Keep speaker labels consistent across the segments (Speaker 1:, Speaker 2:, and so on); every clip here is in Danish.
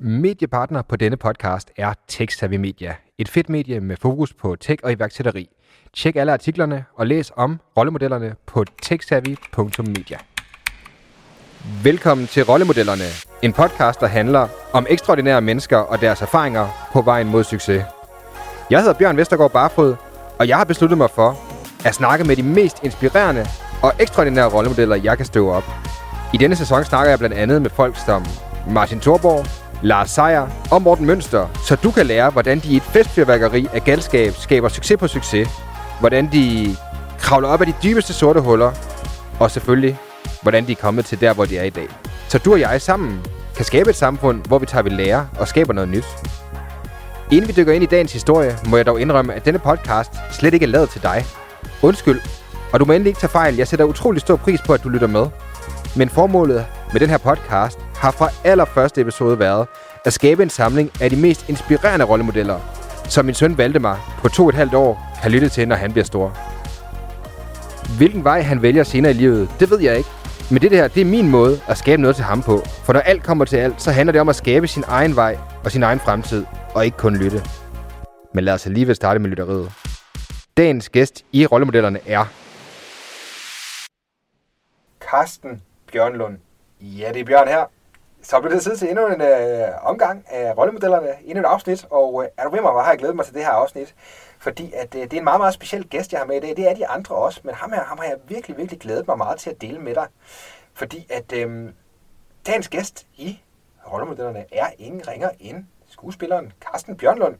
Speaker 1: Mediepartner på denne podcast er TechSavvy Media. Et fedt medie med fokus på tech og iværksætteri. Tjek alle artiklerne og læs om rollemodellerne på techsavvy.media. Velkommen til Rollemodellerne, en podcast, der handler om ekstraordinære mennesker og deres erfaringer på vejen mod succes. Jeg hedder Bjørn Vestergaard Barfod, og jeg har besluttet mig for at snakke med de mest inspirerende og ekstraordinære rollemodeller, jeg kan støve op. I denne sæson snakker jeg blandt andet med folk som Martin Thorborg, Lars Seier og Morten Mønster, så du kan lære, hvordan de i et festfyrværkeri af galskab skaber succes på succes, hvordan de kravler op af de dybeste sorte huller, og selvfølgelig, hvordan de er kommet til der, hvor de er i dag. Så du og jeg sammen kan skabe et samfund, hvor vi tager ved lære og skaber noget nyt. Inden vi dykker ind i dagens historie, må jeg dog indrømme, at denne podcast slet ikke er lavet til dig. Undskyld, og du må endelig ikke tage fejl. Jeg sætter utrolig stor pris på, at du lytter med. Men formålet med den her podcast har fra allerførste episode været at skabe en samling af de mest inspirerende rollemodeller, som min søn Valdemar på to og et halvt år kan lytte til, når han bliver stor. Hvilken vej han vælger senere i livet, det ved jeg ikke. Men det her, det er min måde at skabe noget til ham på. For når alt kommer til alt, så handler det om at skabe sin egen vej og sin egen fremtid, og ikke kun lytte. Men lad os alligevel starte med lytteriet. Dagens gæst i rollemodellerne er... Karsten Bjørnlund. Ja, det er Bjørn her. Så blev det tid til endnu en øh, omgang af rollemodellerne, endnu et afsnit, og øh, er du ved mig, hvor har jeg glædet mig til det her afsnit, fordi at, øh, det er en meget, meget speciel gæst, jeg har med i dag. Det er de andre også, men ham her ham har jeg virkelig, virkelig glædet mig meget til at dele med dig, fordi at øh, dagens gæst i rollemodellerne er ingen ringer end skuespilleren Carsten Bjørnlund.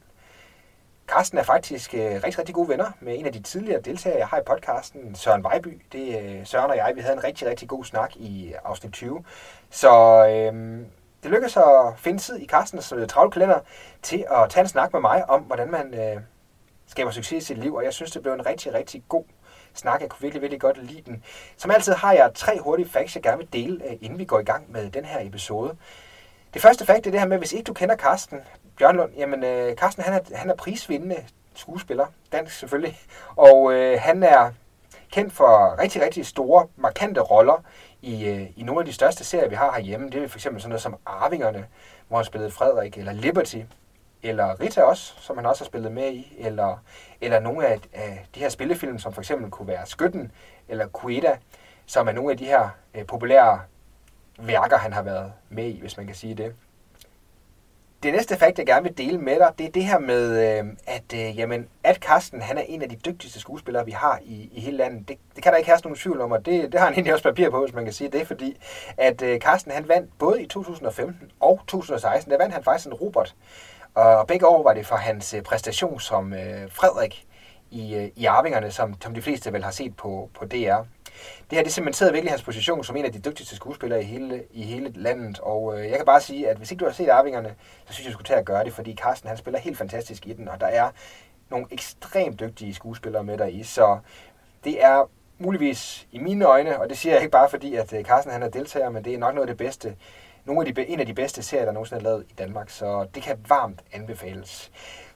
Speaker 1: Carsten er faktisk øh, rigtig, rigtig gode venner med en af de tidligere deltagere, jeg har i podcasten, Søren Vejby. Det er øh, Søren og jeg, vi havde en rigtig, rigtig god snak i øh, afsnit 20. Så øh, det lykkedes at finde tid i Carstens øh, travle kalender til at tage en snak med mig om, hvordan man øh, skaber succes i sit liv. Og jeg synes, det blev en rigtig, rigtig god snak. Jeg kunne virkelig, virkelig godt lide den. Som altid har jeg tre hurtige facts, jeg gerne vil dele, øh, inden vi går i gang med den her episode. Det første fakt er det her med, hvis ikke du kender Carsten Bjørnlund, jamen øh, Carsten han er, han er prisvindende skuespiller, dansk selvfølgelig, og øh, han er kendt for rigtig, rigtig store, markante roller i, øh, i nogle af de største serier, vi har herhjemme. Det er for eksempel sådan noget som Arvingerne, hvor han spillede Frederik, eller Liberty, eller Rita også, som han også har spillet med i, eller, eller nogle af, af de her spillefilm, som for eksempel kunne være Skytten, eller Kueda, som er nogle af de her øh, populære værker, han har været med i, hvis man kan sige det. Det næste fakt, jeg gerne vil dele med dig, det er det her med, øh, at, øh, jamen, at Carsten han er en af de dygtigste skuespillere, vi har i, i hele landet. Det, det kan der ikke have nogen tvivl om, og det, det har han egentlig også papir på, hvis man kan sige det, fordi at øh, Carsten han vandt både i 2015 og 2016, der vandt han faktisk en Robert. Og begge år var det for hans præstation som Frederik i, i Arvingerne, som, som de fleste vel har set på, på DR. Det her det cementerede virkelig hans position som en af de dygtigste skuespillere i hele, i hele landet, og øh, jeg kan bare sige, at hvis ikke du har set Arvingerne, så synes jeg, du skulle tage at gøre det, fordi Carsten han spiller helt fantastisk i den, og der er nogle ekstremt dygtige skuespillere med der i, så det er muligvis i mine øjne, og det siger jeg ikke bare fordi, at øh, Carsten han er deltager, men det er nok noget af det bedste, nogle af de, en af de bedste serier, der nogensinde er lavet i Danmark, så det kan varmt anbefales.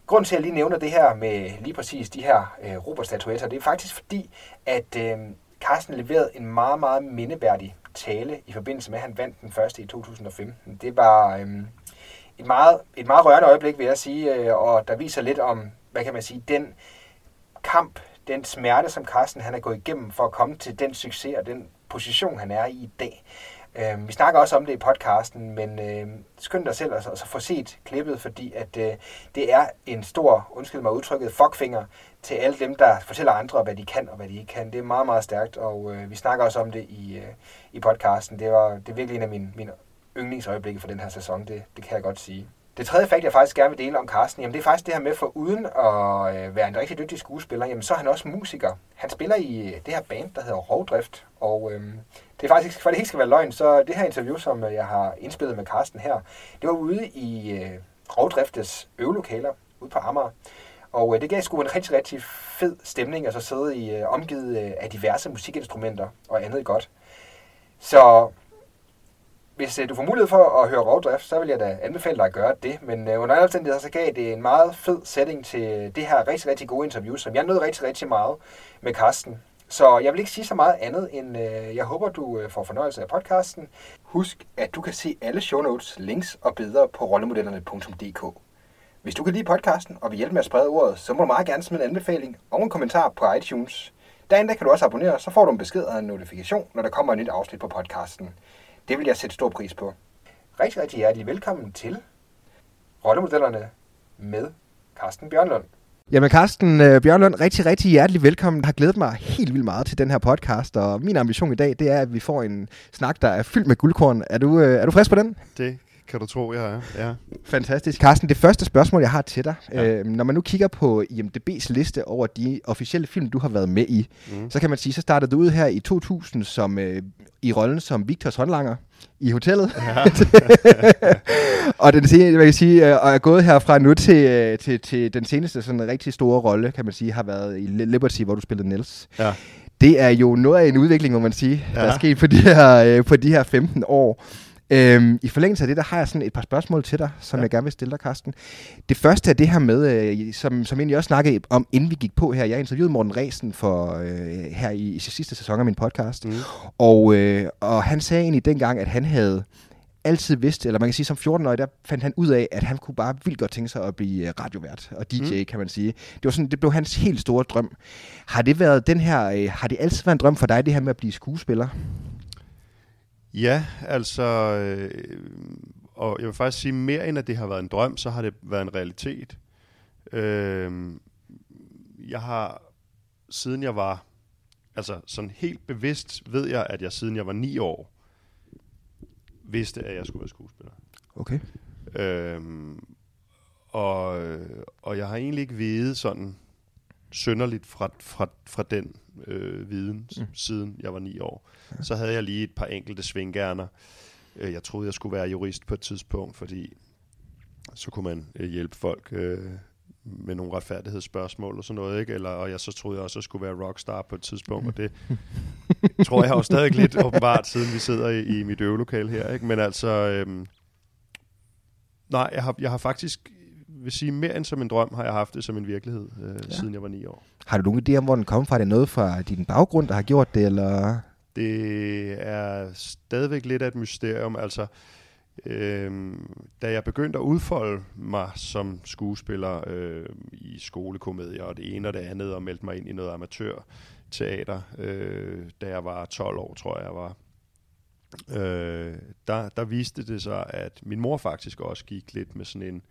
Speaker 1: Grunden til, at jeg lige nævner det her med lige præcis de her øh, Robert-statuetter, det er faktisk fordi, at øh, Carsten leverede en meget, meget mindeværdig tale i forbindelse med, at han vandt den første i 2015. Det var øhm, et, meget, et meget rørende øjeblik, vil jeg sige, øh, og der viser lidt om, hvad kan man sige, den kamp, den smerte, som Carsten han er gået igennem for at komme til den succes og den position, han er i i dag. Øh, vi snakker også om det i podcasten, men øh, skynd dig selv at så få set klippet, fordi at øh, det er en stor, undskyld mig udtrykket, fuckfinger til alle dem, der fortæller andre, hvad de kan og hvad de ikke kan. Det er meget, meget stærkt, og øh, vi snakker også om det i, øh, i podcasten. Det, var, det er virkelig en af mine, mine yndlingsøjeblikke for den her sæson, det, det kan jeg godt sige. Det tredje fakt, jeg faktisk gerne vil dele om Carsten, jamen det er faktisk det her med, for uden at øh, være en rigtig dygtig skuespiller, jamen så er han også musiker. Han spiller i øh, det her band, der hedder Rovdrift, og øhm, det er faktisk, for det ikke skal være løgn, så det her interview, som øh, jeg har indspillet med Carsten her, det var ude i øh, Rovdriftes øvelokaler ude på Amager. Og øh, det gav sgu en rigtig, rigtig fed stemning, altså sidde i øh, omgivet øh, af diverse musikinstrumenter og andet godt. Så hvis øh, du får mulighed for at høre rovdrift, så vil jeg da anbefale dig at gøre det. Men øh, under alle omstændigheder, så gav det en meget fed setting til det her rigtig, rigtig gode interview, som jeg nød rigtig, rigtig meget med Carsten. Så jeg vil ikke sige så meget andet, end øh, jeg håber, du øh, får fornøjelse af podcasten.
Speaker 2: Husk, at du kan se alle show notes, links og billeder på rollemodellerne.dk. Hvis du kan lide podcasten og vil hjælpe med at sprede ordet, så må du meget gerne smide en anbefaling og en kommentar på iTunes. Derinde kan du også abonnere, så får du en besked og en notifikation, når der kommer et nyt afsnit på podcasten. Det vil jeg sætte stor pris på. Rigtig, rigtig hjertelig velkommen til Rollemodellerne med Carsten Bjørnlund.
Speaker 1: Jamen Carsten øh, Bjørnlund, rigtig, rigtig hjertelig velkommen. Jeg har glædet mig helt vildt meget til den her podcast, og min ambition i dag, det er, at vi får en snak, der er fyldt med guldkorn. Er du, øh, er du frisk på den?
Speaker 3: Det kan du tro, jeg er. Ja.
Speaker 1: Fantastisk. Carsten, det første spørgsmål, jeg har til dig. Ja. Øh, når man nu kigger på IMDb's liste over de officielle film, du har været med i, mm. så kan man sige, så startede du ud her i 2000 som, øh, i rollen som Victors håndlanger i hotellet. Ja. og den seneste, hvad kan sige, øh, og er gået herfra nu til, øh, til, til den seneste sådan rigtig store rolle, kan man sige, har været i Liberty, hvor du spillede Niels. Ja. Det er jo noget af en udvikling, må man sige, ja. der er sket på de her, øh, på de her 15 år. Øhm, I forlængelse af det, der har jeg sådan et par spørgsmål til dig, som ja. jeg gerne vil stille dig, Carsten. Det første er det her med, øh, som, som egentlig også snakkede om, inden vi gik på her. Jeg interviewede Morten Resen for, øh, her i, i sidste sæson af min podcast. Mm. Og, øh, og han sagde egentlig dengang, at han havde altid vidst, eller man kan sige som 14-årig, der fandt han ud af, at han kunne bare vildt godt tænke sig at blive øh, radiovært og DJ, mm. kan man sige. Det var sådan, det blev hans helt store drøm. Har det været den her, øh, har det altid været en drøm for dig, det her med at blive skuespiller?
Speaker 3: Ja, altså, øh, og jeg vil faktisk sige, mere end at det har været en drøm, så har det været en realitet. Øh, jeg har, siden jeg var, altså sådan helt bevidst ved jeg, at jeg siden jeg var ni år, vidste, at jeg skulle være skuespiller.
Speaker 1: Okay.
Speaker 3: Øh, og, og jeg har egentlig ikke vedet sådan sønderligt fra, fra, fra den øh, viden, mm. siden jeg var ni år. Ja. Så havde jeg lige et par enkelte svinggærner. Øh, jeg troede, jeg skulle være jurist på et tidspunkt, fordi så kunne man øh, hjælpe folk øh, med nogle retfærdighedsspørgsmål og sådan noget, ikke? Eller, og jeg så troede jeg også, at jeg skulle være rockstar på et tidspunkt, og det tror jeg jo stadig lidt åbenbart, siden vi sidder i, i mit øvelokale her, ikke? Men altså, øhm, nej, jeg har, jeg har faktisk vil sige, mere end som en drøm, har jeg haft det som en virkelighed, øh, ja. siden jeg var ni år.
Speaker 1: Har du nogen idé om, hvor den kom fra? Er det noget fra din baggrund, der har gjort det, eller?
Speaker 3: Det er stadigvæk lidt af et mysterium. Altså, øh, da jeg begyndte at udfolde mig som skuespiller øh, i skolekomedier og det ene og det andet, og meldte mig ind i noget amatørteater, øh, da jeg var 12 år, tror jeg, jeg var, øh, der, der viste det sig, at min mor faktisk også gik lidt med sådan en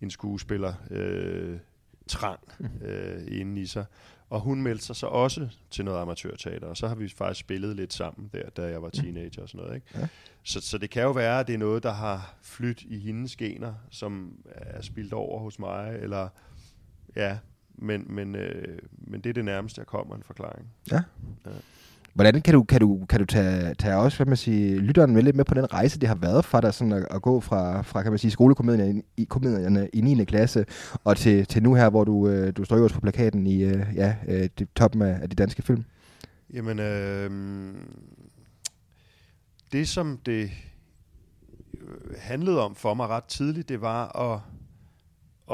Speaker 3: en skuespiller øh, trang mhm. øh, inde i sig. Og hun meldte sig så også til noget amatørteater, og så har vi faktisk spillet lidt sammen der, da jeg var mhm. teenager og sådan noget. Ikke? Ja. Så, så det kan jo være, at det er noget, der har flyttet i hendes gener, som er spildt over hos mig, eller ja, men, men, øh, men det er det nærmeste, jeg kommer en forklaring.
Speaker 1: Ja. ja. Hvordan kan du, kan du, kan du tage, tage også, hvad man siger, lytteren med lidt med på den rejse, det har været for dig sådan at, at gå fra, fra, kan man sige, skolekomedierne i, komedierne i 9. klasse, og til, til nu her, hvor du, øh, du står øverst på plakaten i øh, ja, øh, det, toppen af, af de danske film?
Speaker 3: Jamen, øh, det som det handlede om for mig ret tidligt, det var at,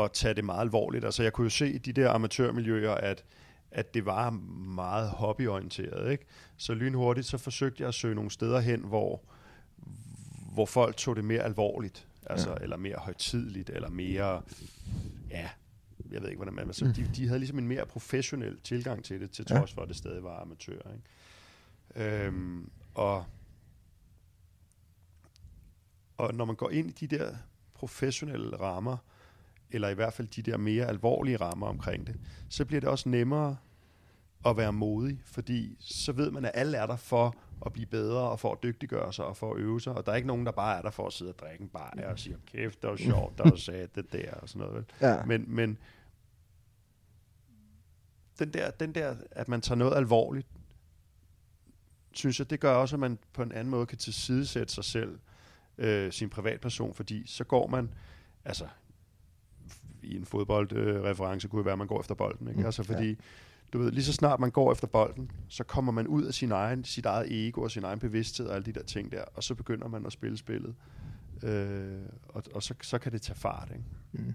Speaker 3: at tage det meget alvorligt. Altså jeg kunne jo se i de der amatørmiljøer, at at det var meget hobbyorienteret. Ikke? Så lynhurtigt så forsøgte jeg at søge nogle steder hen, hvor, hvor folk tog det mere alvorligt, altså, ja. eller mere højtidligt, eller mere, ja, jeg ved ikke, hvordan man... Altså, mm. de, de havde ligesom en mere professionel tilgang til det, til trods ja. for, at det stadig var amatør. Ikke? Øhm, og, og når man går ind i de der professionelle rammer, eller i hvert fald de der mere alvorlige rammer omkring det, så bliver det også nemmere at være modig, fordi så ved man, at alle er der for at blive bedre, og for at dygtiggøre sig, og for at øve sig, og der er ikke nogen, der bare er der for at sidde og drikke en bar og sige, kæft, det var sjovt, der var sat det der, og sådan noget. Vel? Ja. Men, men den der, den der, at man tager noget alvorligt, synes jeg, det gør også, at man på en anden måde kan tilsidesætte sig selv, øh, sin privatperson, fordi så går man, altså i en fodboldreference øh, kunne det være, at man går efter bolden. Ikke? Mm, altså fordi, ja. du ved, lige så snart man går efter bolden, så kommer man ud af sin egen, sit eget ego og sin egen bevidsthed og alle de der ting der, og så begynder man at spille spillet. Øh, og og så, så kan det tage fart. Ikke? Mm.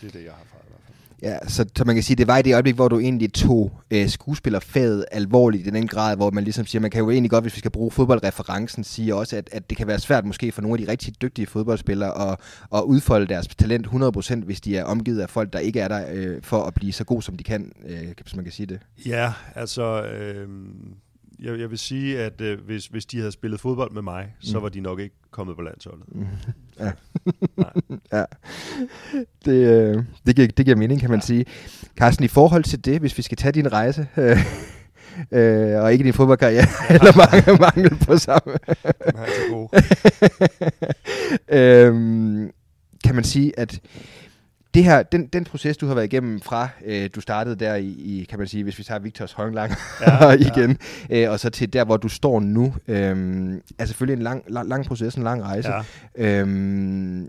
Speaker 3: Det er det, jeg har erfaret i hvert fald.
Speaker 1: Ja, så, så man kan sige, det var i det øjeblik, hvor du egentlig tog øh, skuespillerfaget alvorligt i den grad, hvor man ligesom siger, man kan jo egentlig godt, hvis vi skal bruge fodboldreferencen, sige også, at, at det kan være svært måske for nogle af de rigtig dygtige fodboldspillere at, at udfolde deres talent 100%, hvis de er omgivet af folk, der ikke er der øh, for at blive så god, som de kan, øh, hvis man kan sige det.
Speaker 3: Ja, altså... Øh jeg, jeg vil sige, at øh, hvis, hvis de havde spillet fodbold med mig, mm. så var de nok ikke kommet på landsholdet. Mm.
Speaker 1: Ja. ja. Det, øh, det, giver, det giver mening, kan man ja. sige. Carsten, i forhold til det, hvis vi skal tage din rejse, øh, øh, og ikke din fodboldkarriere, ja. eller mangel, mangel på samme.
Speaker 3: Den er altså god.
Speaker 1: øhm, kan man sige, at det her, den, den proces, du har været igennem fra, øh, du startede der i, i, kan man sige, hvis vi tager Victors Højlang ja, igen, ja. øh, og så til der, hvor du står nu, øh, er selvfølgelig en lang, lang, lang proces, en lang rejse. Ja. Øh,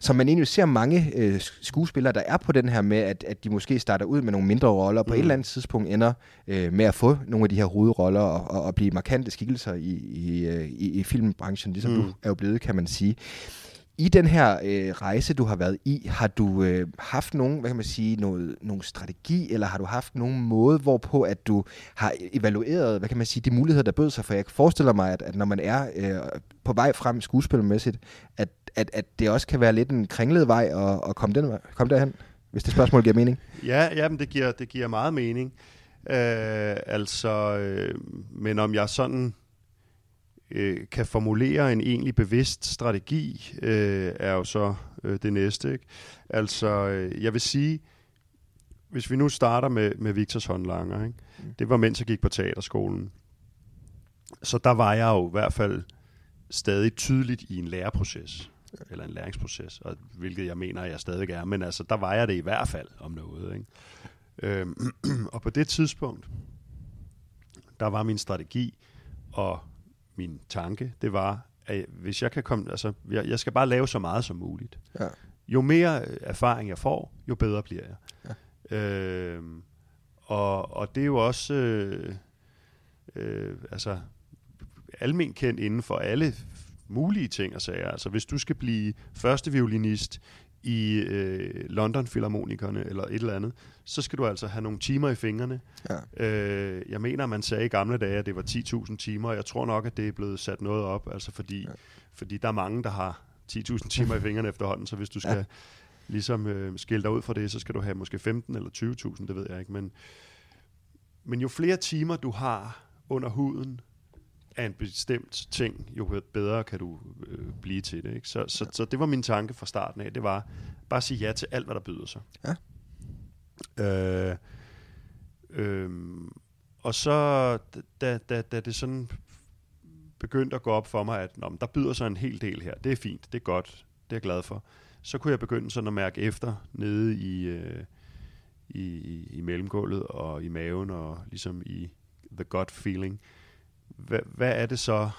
Speaker 1: så man egentlig ser mange øh, skuespillere, der er på den her med, at, at de måske starter ud med nogle mindre roller, og på mm. et eller andet tidspunkt ender øh, med at få nogle af de her hovedroller og, og, og blive markante skikkelser i, i, øh, i, i filmbranchen, ligesom mm. du er jo blevet, kan man sige. I den her øh, rejse, du har været i, har du øh, haft nogen, hvad kan man sige, noget, nogen strategi, eller har du haft nogen måde, hvorpå at du har evalueret, hvad kan man sige, de muligheder, der bød sig? For jeg forestiller mig, at, at når man er øh, på vej frem skuespilmæssigt, at, at, at det også kan være lidt en kringlet vej at, at komme, den, komme derhen, hvis det spørgsmål giver mening.
Speaker 3: Ja, jamen det giver, det giver meget mening. Øh, altså, øh, men om jeg sådan øh, kan formulere en egentlig bevidst strategi, øh, er jo så øh, det næste. Ikke? Altså, øh, jeg vil sige, hvis vi nu starter med, med Victors håndlanger, ikke? Mm. det var mens jeg gik på teaterskolen. Så der var jeg jo i hvert fald stadig tydeligt i en læreproces, eller en læringsproces, og, hvilket jeg mener, jeg stadig er, men altså, der var jeg det i hvert fald om noget. Ikke? Øhm, og på det tidspunkt, der var min strategi at min tanke, det var, at hvis jeg kan komme, altså, jeg, jeg skal bare lave så meget som muligt. Ja. Jo mere øh, erfaring jeg får, jo bedre bliver jeg. Ja. Øh, og, og det er jo også, øh, øh, altså, almen kendt inden for alle mulige ting og sager. Altså, hvis du skal blive første violinist i øh, London Philharmonikerne eller et eller andet, så skal du altså have nogle timer i fingrene. Ja. Øh, jeg mener, man sagde i gamle dage, at det var 10.000 timer, og jeg tror nok, at det er blevet sat noget op, altså fordi, ja. fordi der er mange, der har 10.000 timer i fingrene efterhånden, så hvis du skal ja. ligesom øh, skille dig ud fra det, så skal du have måske 15 eller 20.000, det ved jeg ikke, men, men jo flere timer du har under huden, af en bestemt ting, jo bedre kan du øh, blive til det. Ikke? Så, så, ja. så det var min tanke fra starten af, det var bare at sige ja til alt, hvad der byder sig. Ja. Øh, øh, og så, da, da, da det sådan begyndte at gå op for mig, at nå, der byder sig en hel del her, det er fint, det er godt, det er jeg glad for, så kunne jeg begynde sådan at mærke efter nede i, øh, i, i, i mellemgulvet og i maven og ligesom i the gut feeling, hvad, hvad er det så,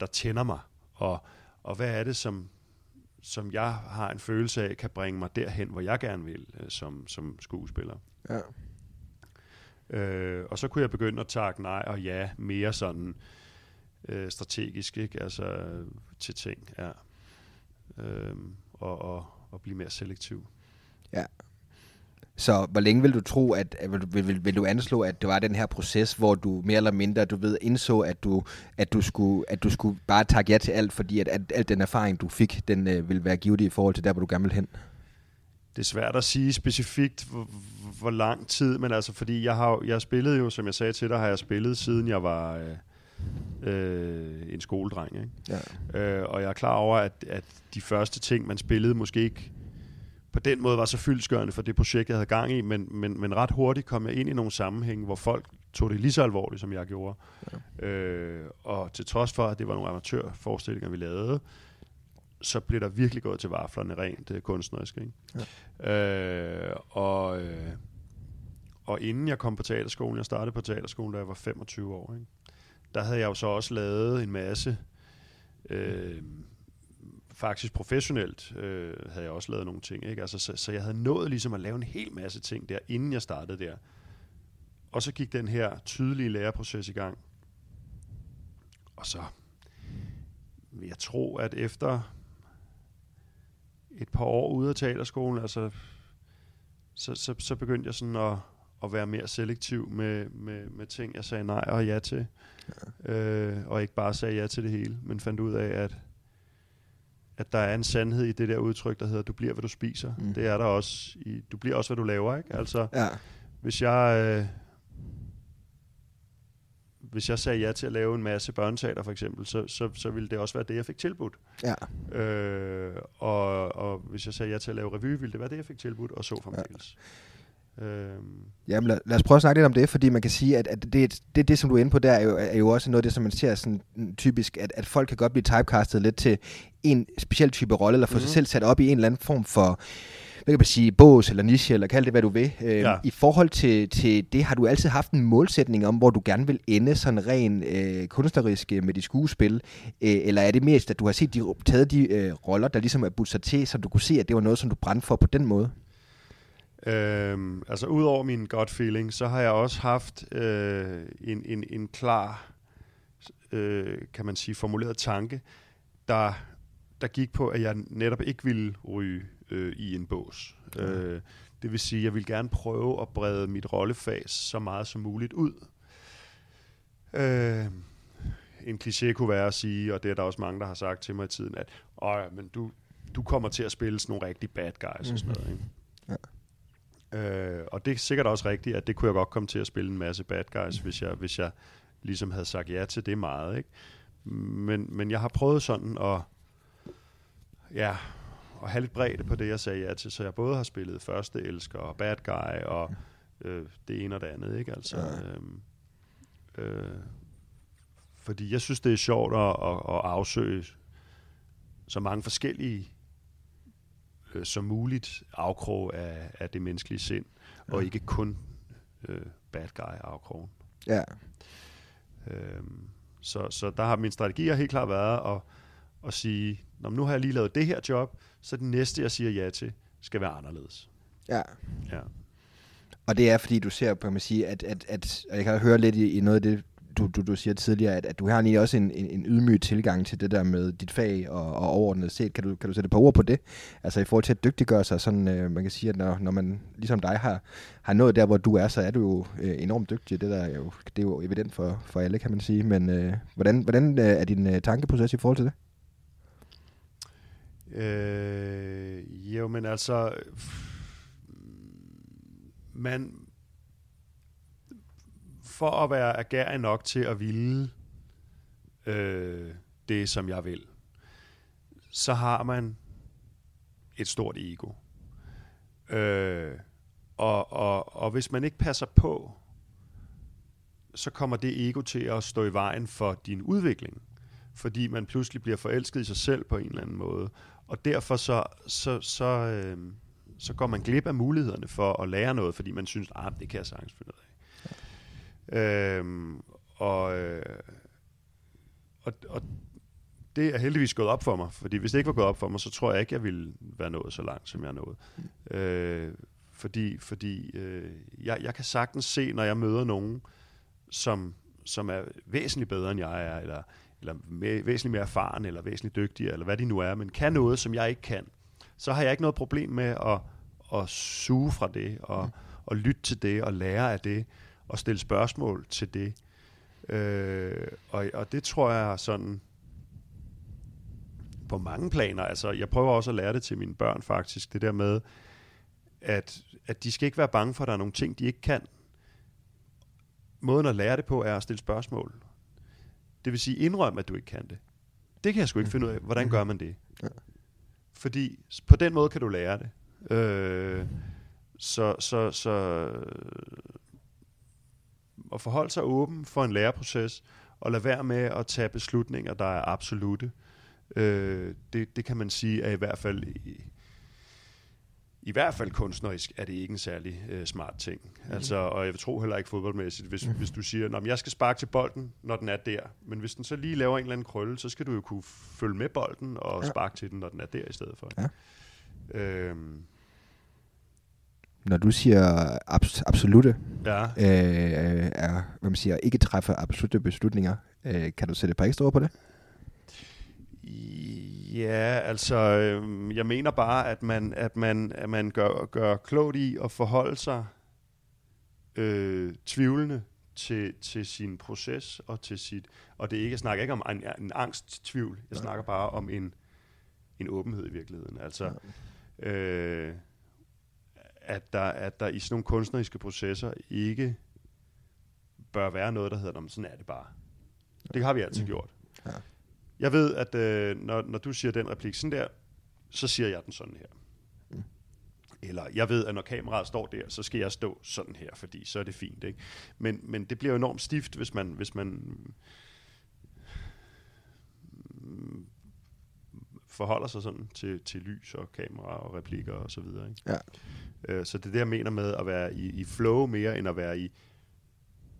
Speaker 3: der tænder mig? Og, og hvad er det, som, som jeg har en følelse af, kan bringe mig derhen, hvor jeg gerne vil øh, som, som skuespiller? Ja. Øh, og så kunne jeg begynde at takke nej og ja mere sådan øh, strategisk, ikke? Altså til ting, ja. Øh, og, og, og blive mere selektiv.
Speaker 1: Ja, så hvor længe vil du tro, at, vil, vil, vil, du anslå, at det var den her proces, hvor du mere eller mindre, du ved, indså, at du, at du, skulle, at du skulle bare takke ja til alt, fordi at, at al den erfaring, du fik, den øh, vil være givet i forhold til der, hvor du gerne vil hen?
Speaker 3: Det er svært at sige specifikt, hvor, hvor lang tid, men altså, fordi jeg har, jeg spillet jo, som jeg sagde til dig, har jeg spillet, siden jeg var øh, øh, en skoledreng. Ikke? Ja. Øh, og jeg er klar over, at, at de første ting, man spillede, måske ikke på den måde var så fyldskørende for det projekt, jeg havde gang i, men, men, men ret hurtigt kom jeg ind i nogle sammenhænge, hvor folk tog det lige så alvorligt, som jeg gjorde. Ja. Øh, og til trods for, at det var nogle amatørforestillinger, vi lavede, så blev der virkelig gået til vaflerne rent uh, kunstnerisk. Ikke? Ja. Øh, og, øh, og inden jeg kom på teaterskolen, jeg startede på teaterskolen, da jeg var 25 år, ikke? der havde jeg jo så også lavet en masse øh, faktisk professionelt øh, havde jeg også lavet nogle ting. Ikke? Altså, så, så jeg havde nået ligesom at lave en hel masse ting der, inden jeg startede der. Og så gik den her tydelige læreproces i gang. Og så vil jeg tro, at efter et par år ude af teaterskolen, altså så, så, så begyndte jeg sådan at, at være mere selektiv med, med, med ting, jeg sagde nej og ja til. Ja. Øh, og ikke bare sagde ja til det hele, men fandt ud af, at, at der er en sandhed i det der udtryk, der hedder, du bliver, hvad du spiser. Mm. Det er der også. I, du bliver også, hvad du laver, ikke? Altså, ja. hvis jeg... Øh, hvis jeg sagde ja til at lave en masse børneteater for eksempel, så, så, så ville det også være det, jeg fik tilbudt. Ja. Øh, og, og hvis jeg sagde ja til at lave revy, ville det være det, jeg fik tilbudt, og så fremdeles.
Speaker 1: Ja. Øhm. Jamen lad, lad os prøve at snakke lidt om det, fordi man kan sige, at, at det, det, det, som du er inde på der, er jo, er jo også noget af det, som man ser sådan typisk, at, at folk kan godt blive typecastet lidt til en speciel type rolle, eller få mm-hmm. sig mhm. selv sat op i en eller anden form for hvad kan man sige, bås eller niche, eller kald det, hvad du vil. Øh, ja. I forhold til, til det, har du altid haft en målsætning om, hvor du gerne vil ende sådan ren øh, kunstnerisk øh, med dit skuespil? Øh, eller er det mest, at du har set de, taget de øh, roller, der ligesom er budt sig til, så du kunne se, at det var noget, som du brændte for på den måde?
Speaker 3: Øhm, altså udover min gut feeling, så har jeg også haft øh, en, en, en klar, øh, kan man sige, formuleret tanke, der, der gik på, at jeg netop ikke ville ryge øh, i en bås. Ja. Øh, det vil sige, at jeg vil gerne prøve at brede mit rollefag så meget som muligt ud. Øh, en kliché kunne være at sige, og det er der også mange, der har sagt til mig i tiden, at Åh, men du, du kommer til at spille sådan nogle rigtig bad guys mm-hmm. og sådan mhm. noget. Ikke? Øh, og det er sikkert også rigtigt, at det kunne jeg godt komme til at spille en masse bad guys, mm. hvis, jeg, hvis jeg ligesom havde sagt ja til det meget. Ikke? Men, men jeg har prøvet sådan at ja, at have lidt bredde på det, jeg sagde ja til, så jeg både har spillet første elsker og bad guy og øh, det ene og det andet, ikke? Altså, øhm, øh, fordi jeg synes, det er sjovt at, at, at afsøge så mange forskellige øh, som muligt afkrog af, af det menneskelige sind, ja. og ikke kun øh, bad guy afkrogen. Ja. Øhm, så, så der har min strategi helt klart været at, at sige, nu har jeg lige lavet det her job, så det næste, jeg siger ja til, skal være anderledes. Ja.
Speaker 1: ja. Og det er, fordi du ser, kan man sige, at, at, at og jeg kan høre lidt i, i noget af det, du, du, du siger tidligere, at, at du har egentlig også en, en, en ydmyg tilgang til det der med dit fag og, og overordnet set. Kan du, kan du sætte et par ord på det? Altså i forhold til at dygtiggøre sig, sådan, øh, man kan sige, at når, når man ligesom dig har, har nået der, hvor du er, så er du jo øh, enormt dygtig. Det, der er jo, det er jo evident for, for alle, kan man sige. Men øh, hvordan, hvordan øh, er din øh, tankeproces i forhold til det?
Speaker 3: Øh, jo, men altså, man, for at være agerig nok til at ville øh, det, som jeg vil, så har man et stort ego. Øh, og, og, og hvis man ikke passer på, så kommer det ego til at stå i vejen for din udvikling. Fordi man pludselig bliver forelsket i sig selv på en eller anden måde. Og derfor så, så, så, øh, så går man glip af mulighederne for at lære noget, fordi man synes, at ah, det kan jeg sagtens finde ud af. Øhm, og, øh, og, og det er heldigvis gået op for mig, fordi hvis det ikke var gået op for mig, så tror jeg ikke, jeg ville være nået så langt, som jeg er nået. Øh, fordi fordi øh, jeg, jeg kan sagtens se, når jeg møder nogen, som, som er væsentligt bedre, end jeg er, eller eller med, væsentligt mere erfaren, eller væsentligt dygtigere, eller hvad de nu er, men kan noget, som jeg ikke kan, så har jeg ikke noget problem med at, at suge fra det, og, og lytte til det, og lære af det, og stille spørgsmål til det. Øh, og, og det tror jeg sådan på mange planer. Altså, jeg prøver også at lære det til mine børn faktisk, det der med, at, at de skal ikke være bange for, at der er nogle ting, de ikke kan. Måden at lære det på er at stille spørgsmål. Det vil sige, indrøm, at du ikke kan det. Det kan jeg sgu ikke finde ud af. Hvordan gør man det? Ja. Fordi på den måde kan du lære det. Øh, så, så, så at forholde sig åben for en læreproces, og lade være med at tage beslutninger, der er absolute. Øh, det, det kan man sige er i hvert fald i, i hvert fald kunstnerisk er det ikke en særlig øh, smart ting. Mm. Altså, og jeg tror heller ikke fodboldmæssigt, hvis, mm. hvis du siger, at jeg skal sparke til bolden, når den er der. Men hvis den så lige laver en eller anden krølle, så skal du jo kunne følge med bolden og ja. sparke til den, når den er der i stedet for. Ja. Øhm.
Speaker 1: Når du siger abs- absolute, ja. øh, er, hvad man siger, ikke træffer absolute beslutninger, øh, kan du sætte et par ekstra ord på det?
Speaker 3: Ja, altså, øh, jeg mener bare, at man, at man, at man gør, gør klogt i at forholde sig øh, tvivlende til, til sin proces og til sit... Og det er ikke, jeg snakker ikke om en, en angst-tvivl, jeg
Speaker 1: Nej.
Speaker 3: snakker bare om en, en åbenhed i virkeligheden. Altså, øh, at, der, at der i sådan nogle kunstneriske processer ikke bør være noget, der hedder, "Nå, men sådan er det bare. Det har vi altid
Speaker 1: Mm.
Speaker 3: gjort.
Speaker 1: Ja.
Speaker 3: Jeg ved, at øh, når, når du siger den replik sådan der, så siger jeg den sådan her.
Speaker 1: Mm.
Speaker 3: Eller jeg ved, at når kameraet står der, så skal jeg stå sådan her, fordi så er det fint. Ikke? Men, men det bliver jo enormt stift, hvis man, hvis man mm, forholder sig sådan til, til lys og kamera og replikker og så videre. Ikke?
Speaker 1: Ja.
Speaker 3: Øh, så det er det, jeg mener med at være i, i flow mere, end at være i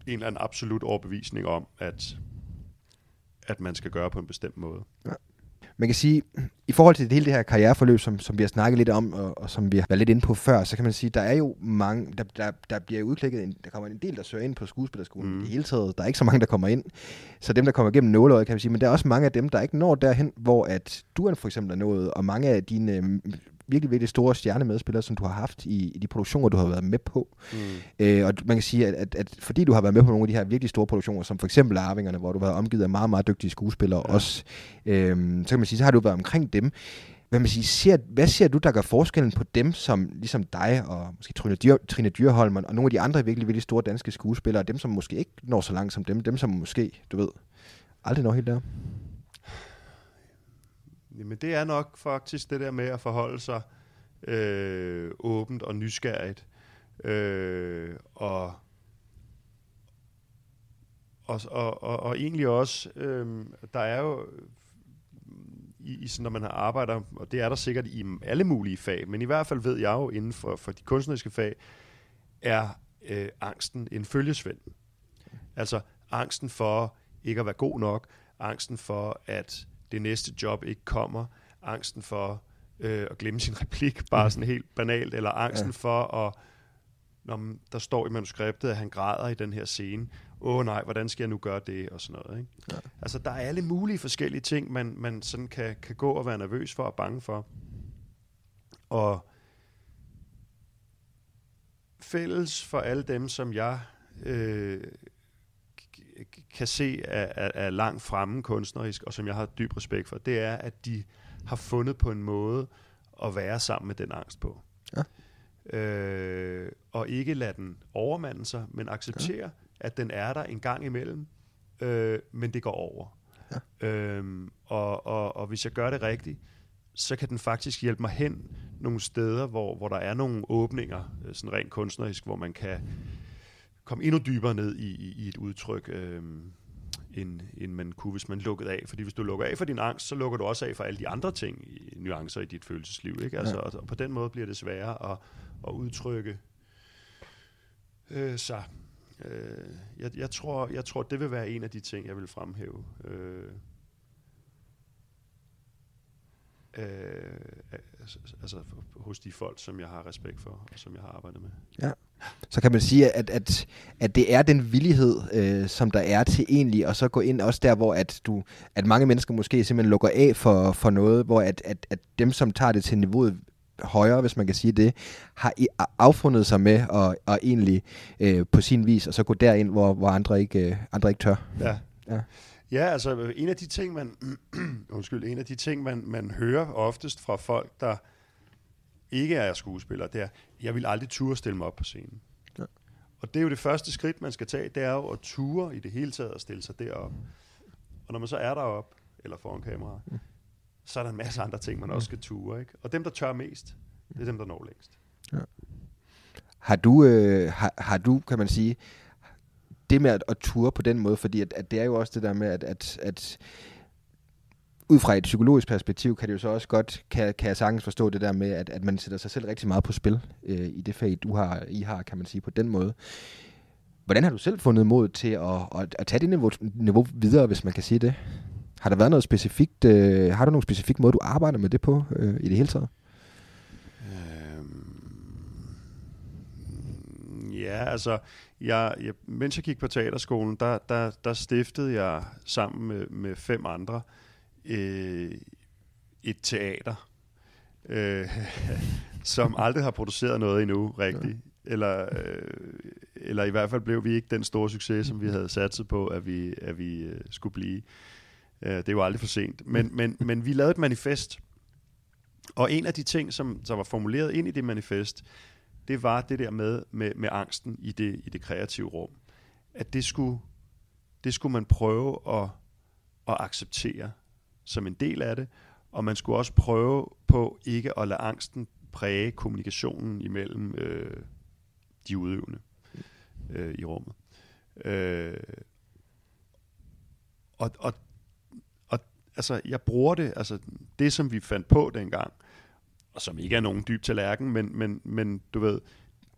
Speaker 3: en eller anden absolut overbevisning om, at, at man skal gøre på en bestemt måde.
Speaker 1: Man kan sige, i forhold til det hele det her karriereforløb, som, som vi har snakket lidt om, og, og som vi har været lidt inde på før, så kan man sige, der er jo mange, der, der, der bliver udklikket, en, der kommer en del, der søger ind på skuespillerskolen
Speaker 3: Mm.
Speaker 1: i hele taget. Der er ikke så mange, der kommer ind. Så dem, der kommer igennem nåløjet, kan man sige, men der er også mange af dem, der ikke når derhen, hvor at du er for eksempel er nået, og mange af dine virkelig, virkelig store stjernemedspillere, som du har haft i, i de produktioner, du har været med på.
Speaker 3: Mm.
Speaker 1: Øh, og man kan sige, at, at, at fordi du har været med på nogle af de her virkelig store produktioner, som for eksempel Arvingerne, hvor du har været omgivet af meget, meget dygtige skuespillere
Speaker 3: Ja.
Speaker 1: også, øh, så kan man sige, så har du været omkring dem. Hvad, man sige, ser, hvad ser du, der gør forskellen på dem, som ligesom dig og måske Trine, Dyr, Trine Dyrholm og nogle af de andre virkelig, virkelig store danske skuespillere, dem som måske ikke når så langt som dem, dem som måske, du ved, aldrig når helt der?
Speaker 3: Jamen det er nok faktisk det der med at forholde sig øh, åbent og nysgerrigt. Øh, og, og, og, og, og egentlig også, øh, der er jo, i, i, sådan, når man arbejder, og det er der sikkert i alle mulige fag, men i hvert fald ved jeg jo inden for, for de kunstneriske fag, er øh, angsten en følgesvend. Altså angsten for ikke at være god nok, angsten for, at det næste job ikke kommer, angsten for øh, at glemme sin replik, bare sådan helt banalt, eller angsten ja. For at, når man, der står i manuskriptet, at han græder i den her scene, åh oh, nej, hvordan skal jeg nu gøre det, og sådan noget. Ikke?
Speaker 1: Ja.
Speaker 3: Altså, der er alle mulige forskellige ting, man, man sådan kan, kan gå og være nervøs for og bange for. Og fælles for alle dem, som jeg øh, kan se er, er, er langt fremme kunstnerisk, og som jeg har dyb respekt for, det er, at de har fundet på en måde at være sammen med den angst på.
Speaker 1: Ja.
Speaker 3: Øh, og ikke lade den overmande sig, men acceptere, ja. at den er der en gang imellem, øh, men det går over. Ja. Øhm, og, og, og hvis jeg gør det rigtigt, så kan den faktisk hjælpe mig hen nogle steder, hvor, hvor der er nogle åbninger, øh, sådan rent kunstnerisk, hvor man kan komme endnu dybere ned i, i, i et udtryk, øh, end, end man kunne, hvis man lukkede af. Fordi hvis du lukker af for din angst, så lukker du også af for alle de andre ting, i, nuancer i dit følelsesliv. Ikke? Altså,
Speaker 1: Ja.
Speaker 3: og, og på den måde bliver det sværere at, at udtrykke øh, sig. Øh, jeg, jeg, tror, jeg tror, det vil være en af de ting, jeg vil fremhæve. Øh, øh, altså, altså hos de folk, som jeg har respekt for, og som jeg har arbejdet med.
Speaker 1: Så kan man sige, at, at, at det er den villighed, øh, som der er til egentlig, og så gå ind også der, hvor at, du, at mange mennesker måske simpelthen lukker af for, for noget, hvor at, at, at dem, som tager det til niveauet højere, hvis man kan sige det, har affundet sig med at, at egentlig øh, på sin vis, og så gå derind, hvor, hvor andre, ikke, øh, andre ikke tør.
Speaker 3: Ja.
Speaker 1: Ja.
Speaker 3: Ja, altså en af de ting, man, undskyld, en af de ting, man, man hører oftest fra folk, der ikke er skuespillere, det er, jeg vil aldrig ture stille mig op på scenen.
Speaker 1: Ja.
Speaker 3: Og det er jo det første skridt, man skal tage, det er jo at ture i det hele taget og stille sig derop. Og når man så er derop eller foran kamera,
Speaker 1: Mm.
Speaker 3: så er der en masse andre ting, man også skal ture. Ikke? Og dem, der tør mest, det er dem, der når længst.
Speaker 1: Har du, øh, har, har du, kan man sige, det med at, at ture på den måde, fordi at, at det er jo også det der med, at, at, at ud fra et psykologisk perspektiv, kan det jo så også godt, kan, kan jeg sagtens forstå det der med, at, at man sætter sig selv rigtig meget på spil øh, i det fag, du har, I har, kan man sige, på den måde. Hvordan har du selv fundet mod til at, at, at tage det niveau, niveau videre, hvis man kan sige det? Har der været noget specifikt, øh, har du nogen specifik måde, du arbejder med det på øh, i det hele taget?
Speaker 3: Øhm, ja, altså, jeg, jeg, mens jeg gik på teaterskolen, der, der, der stiftede jeg sammen med, med fem andre øh, et teater, øh, som aldrig har produceret noget endnu rigtigt. Eller, øh, eller i hvert fald blev vi ikke den store succes, som vi havde satset på, at vi, at vi øh, skulle blive. Øh, det er jo aldrig for sent. Men, men, men vi lavede et manifest, og en af de ting, som, som var formuleret ind i det manifest, det var det der med, med, med angsten i det, i det kreative rum. At det skulle, det skulle man prøve at, at acceptere som en del af det, og man skulle også prøve på ikke at lade angsten præge kommunikationen imellem øh, de udøvende øh, i rummet. Øh, og, og, og altså, jeg bruger det, altså det, som vi fandt på dengang, og som ikke er nogen dyb tallerken, men, men, men du ved,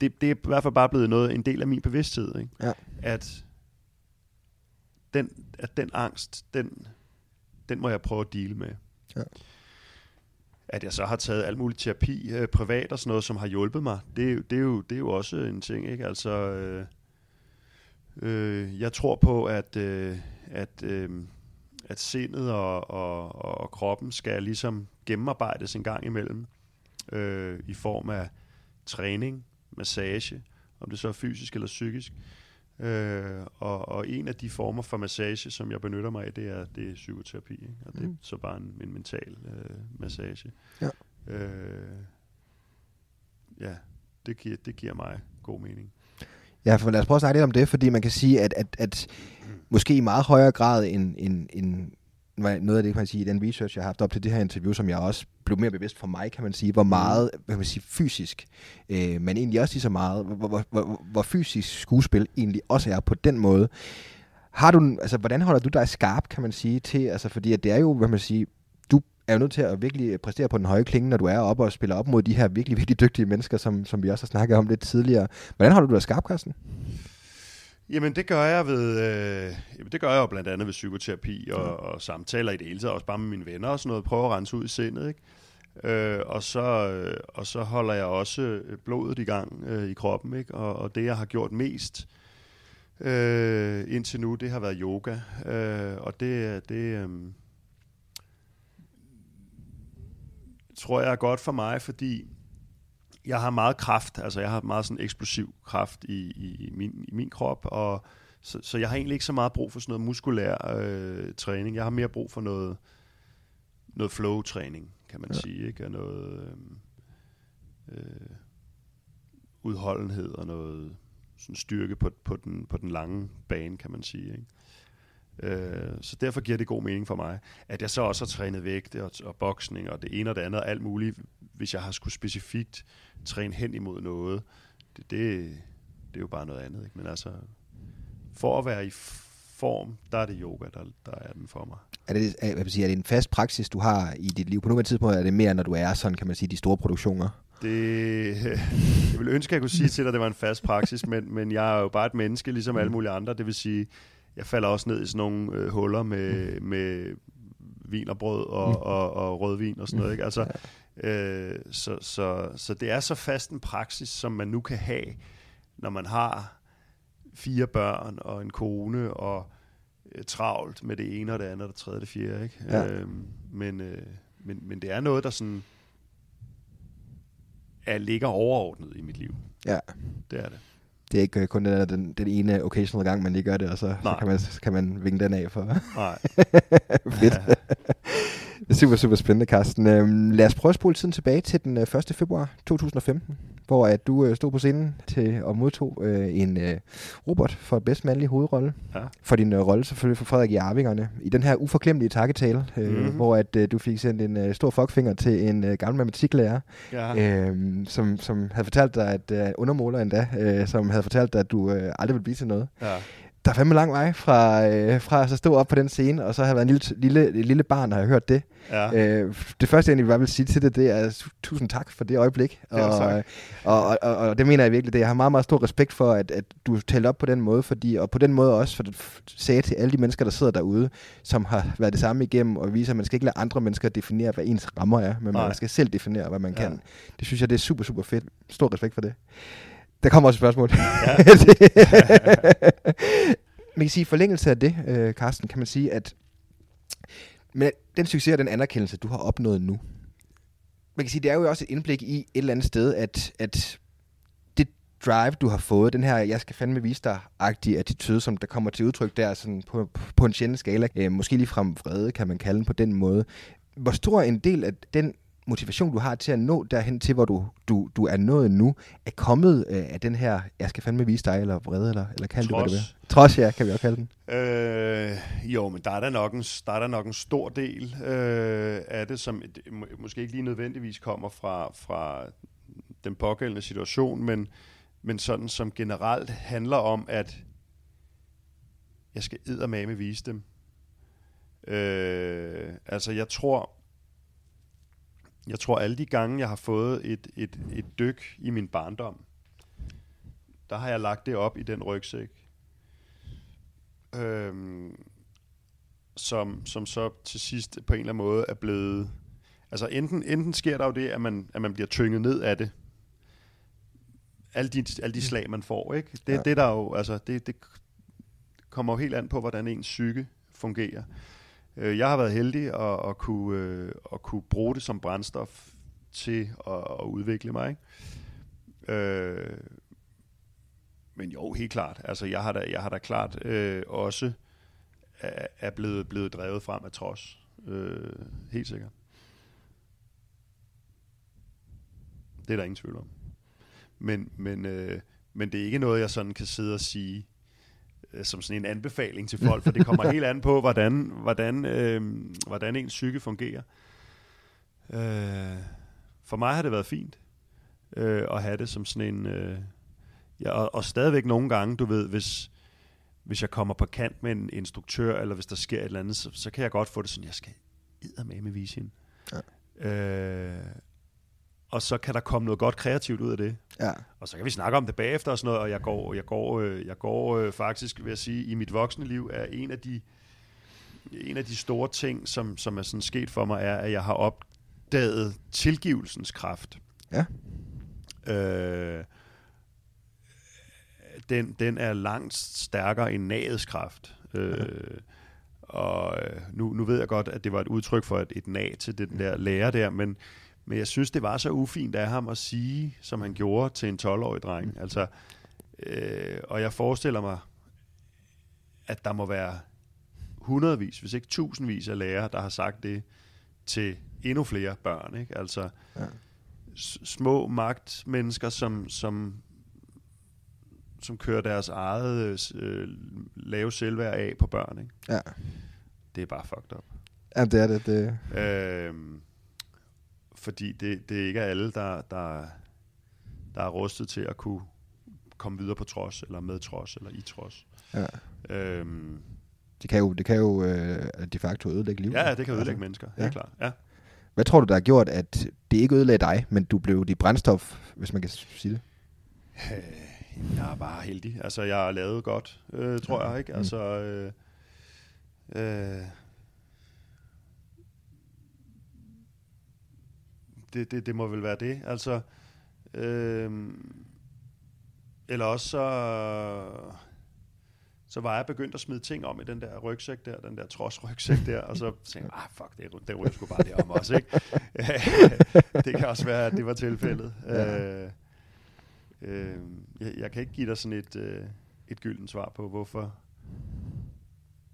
Speaker 3: det, det er i hvert fald bare blevet noget, en del af min bevidsthed, ikke?
Speaker 1: Ja.
Speaker 3: At, den, at den angst, den, den må jeg prøve at dele med.
Speaker 1: Ja.
Speaker 3: At jeg så har taget alt muligt terapi øh, privat og sådan noget, som har hjulpet mig, det, er jo- det, er, jo, det er jo også en ting, ikke? Altså, øh, øh, jeg tror på, at, øh, at, øh, at sindet og, og, og kroppen skal ligesom gennemarbejdes en gang imellem øh, i form af træning, massage, om det så er fysisk eller psykisk. Øh, og, og en af de former for massage, som jeg benytter mig af, det er, det er psykoterapi. Ikke? Og det er
Speaker 1: Mm.
Speaker 3: så bare en, en mental øh, massage.
Speaker 1: Ja.
Speaker 3: Øh, ja, det giver, det giver mig god mening.
Speaker 1: Ja, for lad os prøve at snakke lidt om det, fordi man kan sige, at, at, at måske i meget højere grad end, end, end noget af det, kan man sige, i den research, jeg har haft op til det her interview, som jeg også blev mere bevidst for mig, kan man sige, hvor meget, hvad kan man sige, fysisk, øh, men egentlig også lige så meget, hvor, hvor, hvor, hvor fysisk skuespil egentlig også er på den måde. Har du, altså, hvordan holder du dig skarp, kan man sige, til, altså, fordi at det er jo, hvad man siger, du er jo nødt til at virkelig præstere på den høje klinge, når du er oppe og spiller op mod de her virkelig, virkelig dygtige mennesker, som, som vi også har snakket om lidt tidligere. Hvordan holder du dig skarp, Carsten?
Speaker 3: Jamen det gør jeg ved, øh, jamen, det gør jeg jo blandt andet ved psykoterapi og, og samtaler i det hele taget, også bare med mine venner og sådan noget, prøve at rense ud i sindet, ikke? Øh, og, så, øh, og så holder jeg også øh, blodet i gang øh, i kroppen, ikke? Og, og det jeg har gjort mest øh, indtil nu, det har været yoga, øh, og det, det øh, tror jeg er godt for mig, fordi jeg har meget kraft, altså jeg har meget sådan eksplosiv kraft i, i, min, i min krop, og så, så jeg har egentlig ikke så meget brug for sådan noget muskulær øh, træning. Jeg har mere brug for noget, noget flow-træning, kan man
Speaker 1: Ja.
Speaker 3: sige, ikke? Og noget øh, øh, udholdenhed og noget sådan styrke på, på, den, på den lange bane, kan man sige, ikke? Øh, så derfor giver det god mening for mig, at jeg så også har trænet vægte og, og boksning og det ene og det andet og alt muligt, hvis jeg har skulle specifikt træne hen imod noget. Det, det, det er jo bare noget andet. Ikke? Men altså, for at være i form, der er det yoga, der, der er den for mig.
Speaker 1: Er det, er, hvad sige, er det en fast praksis, du har i dit liv? På nuværende tidspunkt er det mere, når du er sådan, kan man sige, de store produktioner.
Speaker 3: Det, jeg ville ønske, at jeg kunne sige til dig, at det var en fast praksis, men, men jeg er jo bare et menneske, ligesom alle mulige andre. Det vil sige, jeg falder også ned i sådan nogle øh, huller med, med vin og brød og, og, og rødvin og sådan noget. Ikke? Altså, øh, så, så, så det er så fast en praksis, som man nu kan have, når man har fire børn og en kone og øh, travlt med det ene og det andet og det tredje og det fjerde. Ikke?
Speaker 1: Ja.
Speaker 3: Øhm, men, øh, men, men det er noget, der sådan er, ligger overordnet i mit liv.
Speaker 1: Ja.
Speaker 3: Det er det.
Speaker 1: Det er ikke øh, kun den, den, den ene occasional gang, man lige gør det, og så, så kan, man, så kan man vinge den af for.
Speaker 3: Nej.
Speaker 1: Fedt. Er super, super spændende, Carsten. Øhm, lad os prøve at spole tiden tilbage til den øh, 1. februar 2015, hvor at du øh, stod på scenen til og modtog øh, en øh, robot for bedst mandlige hovedrolle.
Speaker 3: Ja.
Speaker 1: For din øh, rolle selvfølgelig for Frederik i Arvingerne. I den her uforklemmelige takketale, øh,
Speaker 3: Mhm.
Speaker 1: hvor at øh, du fik sendt en øh, stor fuckfinger til en øh, gammel matematiklærer,
Speaker 3: Ja.
Speaker 1: øh, som, som havde fortalt dig, at øh, undermåler endda, øh, som havde fortalt dig, at du øh, aldrig ville blive til noget.
Speaker 3: ja.
Speaker 1: Der er fandme lang vej fra, øh, fra at så stå op på den scene, og så have været en lille, lille, lille barn, der har hørt det.
Speaker 3: ja.
Speaker 1: Øh, det første, jeg egentlig bare vil sige til det, det er tu- tusind tak for det øjeblik.
Speaker 3: Ja,
Speaker 1: og,
Speaker 3: tak.
Speaker 1: og, og, og, og det mener jeg virkelig, det. Jeg har meget, meget stor respekt for, at, at du talte op på den måde, fordi, og på den måde også for at sagde til alle de mennesker, der sidder derude, som har været det samme igennem, og viser, at man skal ikke lade andre mennesker definere, hvad ens rammer er, men
Speaker 3: Nej.
Speaker 1: man skal selv definere, hvad man
Speaker 3: Ja.
Speaker 1: kan. Det synes jeg, det er super, super fedt. Stor respekt for det. Der kommer også et spørgsmål.
Speaker 3: Ja.
Speaker 1: man kan sige, i forlængelse af det, øh, Carsten, kan man sige, at Men den succes og den anerkendelse, du har opnået nu, man kan sige, det er jo også et indblik i et eller andet sted, at, at det drive, du har fået, den her, jeg skal fandme vise dig-agtige attitude, som der kommer til udtryk der sådan på, på en sjældent skala, øh, måske lige frem vrede, kan man kalde den på den måde. Hvor stor en del af den motivation, du har til at nå derhen til, hvor du, du, du er nået nu, er kommet øh, af den her, jeg skal fandme vise dig, eller vrede, eller, eller kalde det, hvad det er. Trods, ja, kan vi også kalde den.
Speaker 3: Øh, jo, men der er der nok en, der er der nok en stor del øh, af det, som må, måske ikke lige nødvendigvis kommer fra, fra den pågældende situation, men, men sådan som generelt handler om, at jeg skal eddermame vise dem. Øh, altså, jeg tror, jeg tror alle de gange, jeg har fået et, et, et dyk i min barndom, der har jeg lagt det op i den rygsæk. Øhm, som, som så til sidst på en eller anden måde er blevet... Altså enten, enten sker der jo det, at man, at man bliver tynget ned af det. Alle de, alle de slag, man får, ikke? Det, ja. det der jo, altså, det, det kommer jo helt an på, hvordan ens psyke fungerer. Øh, jeg har været heldig at, at, kunne, øh, at kunne bruge det som brændstof til at, at udvikle mig. Ikke? Øh, men jo, helt klart. Altså, jeg har da, jeg har da klart øh, også er, er blevet, blevet drevet frem af trods. Øh, helt sikkert. Det er der ingen tvivl om. Men, men, øh, men det er ikke noget, jeg sådan kan sidde og sige, som sådan en anbefaling til folk, for det kommer helt an på, hvordan, hvordan, øh, hvordan ens psyke fungerer. Øh, for mig har det været fint øh, at have det som sådan en... Øh, ja, og, og stadigvæk nogle gange, du ved, hvis, hvis jeg kommer på kant med en instruktør, eller hvis der sker et eller andet, så, så kan jeg godt få det sådan, jeg skal med med vise hende. Ja. Øh, og så kan der komme noget godt kreativt ud af det. Ja. Og så kan vi snakke om det bagefter og sådan noget, og jeg går, jeg går, øh, jeg går øh, faktisk, vil jeg sige, i mit voksne liv er en af de, en af de store ting, som, som er sådan sket for mig, er, at jeg har opdaget tilgivelsens kraft. Ja. Øh, den, den er langt stærkere end nagets kraft. Øh, ja. Og øh, nu, nu ved jeg godt, at det var et udtryk for et, et nag til den der lærer der, men men jeg synes, det var så ufint af ham at sige, som han gjorde til en 12-årig dreng. Mm. Altså, øh, og jeg forestiller mig, at der må være hundredvis, hvis ikke tusindvis af lærere, der har sagt det til endnu flere børn. Ikke? Altså, ja. små magtmennesker, som, som, som kører deres eget øh, lave selvværd af på børn. Ikke? Ja. Det er bare fucked up.
Speaker 1: Ja, det er det. det.
Speaker 3: Øh, fordi det, det ikke er alle, der, der, der er rustet til at kunne komme videre på trods, eller med trods, eller i trods. Ja. Øhm,
Speaker 1: det kan jo, det kan jo øh, de facto ødelægge livet.
Speaker 3: Ja, det kan ødelægge mennesker, helt ja. klart. Ja.
Speaker 1: Hvad tror du, der har gjort, at det ikke ødelagde dig, men du blev dit brændstof, hvis man kan sige det?
Speaker 3: Øh, jeg er bare heldig. Altså, jeg har lavet godt, øh, tror ja. jeg, ikke? Mm. Altså, øh, øh, det, det, det må vel være det. Altså, øh, eller også så, så var jeg begyndt at smide ting om i den der rygsæk der, den der trods rygsæk der, og så tænkte jeg, ah fuck, det, det ryger sgu bare det om også, ikke? det kan også være, at det var tilfældet. Ja. Øh, øh, jeg, jeg kan ikke give dig sådan et, øh, et gyldent svar på, hvorfor,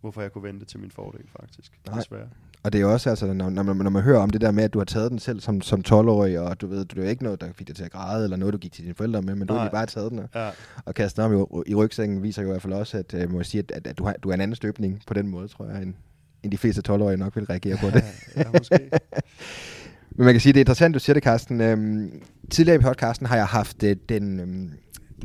Speaker 3: hvorfor jeg kunne vente til min fordel, faktisk. Nej. Desværre.
Speaker 1: Og det er også, altså, når, når, man, når man hører om det der med, at du har taget den selv som, som 12-årig, og du ved, du er ikke noget, der fik dig til at græde, eller noget, du gik til dine forældre med, men du har bare taget den ja. og kastet den om i, i rygsækken, viser jo i hvert fald også, at, øh, må jeg sige, at, at, du, har, du er en anden støbning på den måde, tror jeg, end, end de fleste 12-årige nok vil reagere på det. ja, måske. men man kan sige, det er interessant, du siger det, Carsten. Øhm, tidligere i podcasten har jeg haft øh, den... Øhm,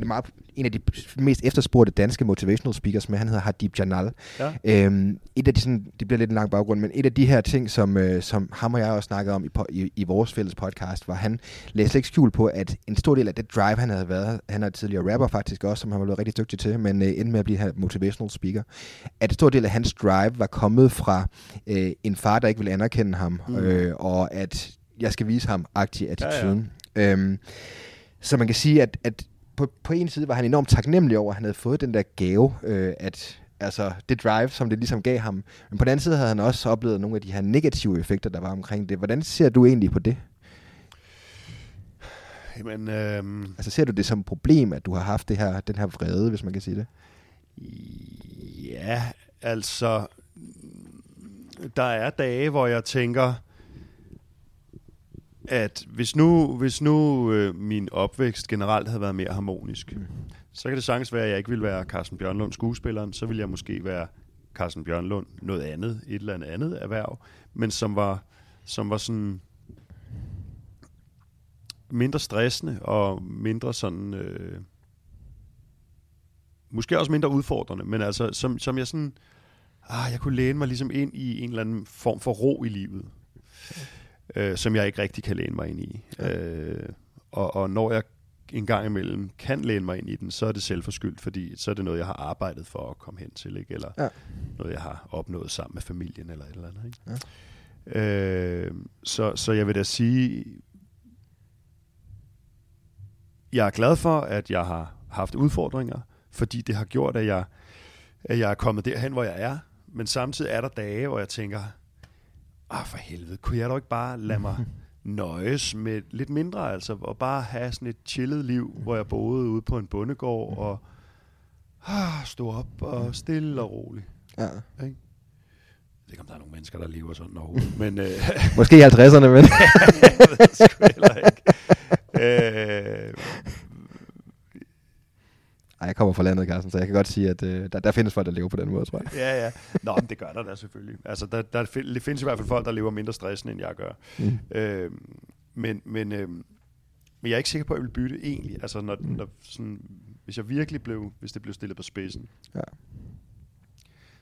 Speaker 1: meget en af de mest efterspurgte danske motivational speakers med, han hedder Hadib Janal. Ja. Øhm, et af de sådan, det bliver lidt en lang baggrund, men et af de her ting, som, øh, som ham og jeg også snakkede om i, i, i vores fælles podcast, var han læste slet ikke skjul på, at en stor del af det drive, han havde været, han er tidligere rapper faktisk også, som han var blevet rigtig dygtig til, men øh, endte med at blive her motivational speaker, at en stor del af hans drive var kommet fra øh, en far, der ikke ville anerkende ham, mm. øh, og at jeg skal vise ham aktiv attituden. Ja, ja. Øhm, så man kan sige, at, at på, på en side var han enormt taknemmelig over, at han havde fået den der gave, øh, at, altså det drive, som det ligesom gav ham. Men på den anden side havde han også oplevet nogle af de her negative effekter, der var omkring det. Hvordan ser du egentlig på det?
Speaker 3: Jamen, øhm,
Speaker 1: Altså ser du det som et problem, at du har haft det her, den her vrede, hvis man kan sige det?
Speaker 3: Ja, altså, der er dage, hvor jeg tænker, at hvis nu, hvis nu øh, min opvækst generelt havde været mere harmonisk, mm. så kan det sagtens være, at jeg ikke ville være Carsten Bjørnlund skuespilleren, så ville jeg måske være Carsten Bjørnlund noget andet, et eller andet andet erhverv, men som var, som var sådan mindre stressende og mindre sådan... Øh, måske også mindre udfordrende, men altså, som, som jeg sådan, ah, jeg kunne læne mig ligesom ind i en eller anden form for ro i livet, øh, som jeg ikke rigtig kan læne mig ind i. Ja. Øh, og, og når jeg en gang imellem kan læne mig ind i den, så er det selvforskyldt, fordi så er det noget, jeg har arbejdet for at komme hen til, ikke? eller ja. noget, jeg har opnået sammen med familien, eller et eller andet. Ikke? Ja. Øh, så, så jeg vil da sige, jeg er glad for, at jeg har haft udfordringer, fordi det har gjort, at jeg, at jeg er kommet derhen, hvor jeg er. Men samtidig er der dage, hvor jeg tænker, ah for helvede, kunne jeg dog ikke bare lade mig nøjes med lidt mindre, altså, og bare have sådan et chillet liv, hvor jeg boede ude på en bondegård, og ah, stå op og stille og roligt. Ja. Ikke? Jeg ved ikke, om der er nogle mennesker, der lever sådan overhovedet, men... Øh,
Speaker 1: Måske i 50'erne, men...
Speaker 3: jeg ved det sgu heller ikke. Øh,
Speaker 1: ej, jeg kommer fra landet, Carsten, så jeg kan godt sige, at øh, der, der findes folk, der lever på den måde, tror jeg.
Speaker 3: ja, ja. Nå, men det gør der da selvfølgelig. Altså, der, der findes i hvert fald folk, der lever mindre stressende, end jeg gør. Mm. Øh, men, men, øh, men jeg er ikke sikker på, at jeg vil bytte egentlig. Altså, når, mm. når sådan, hvis jeg virkelig blev, hvis det blev stillet på spidsen, ja.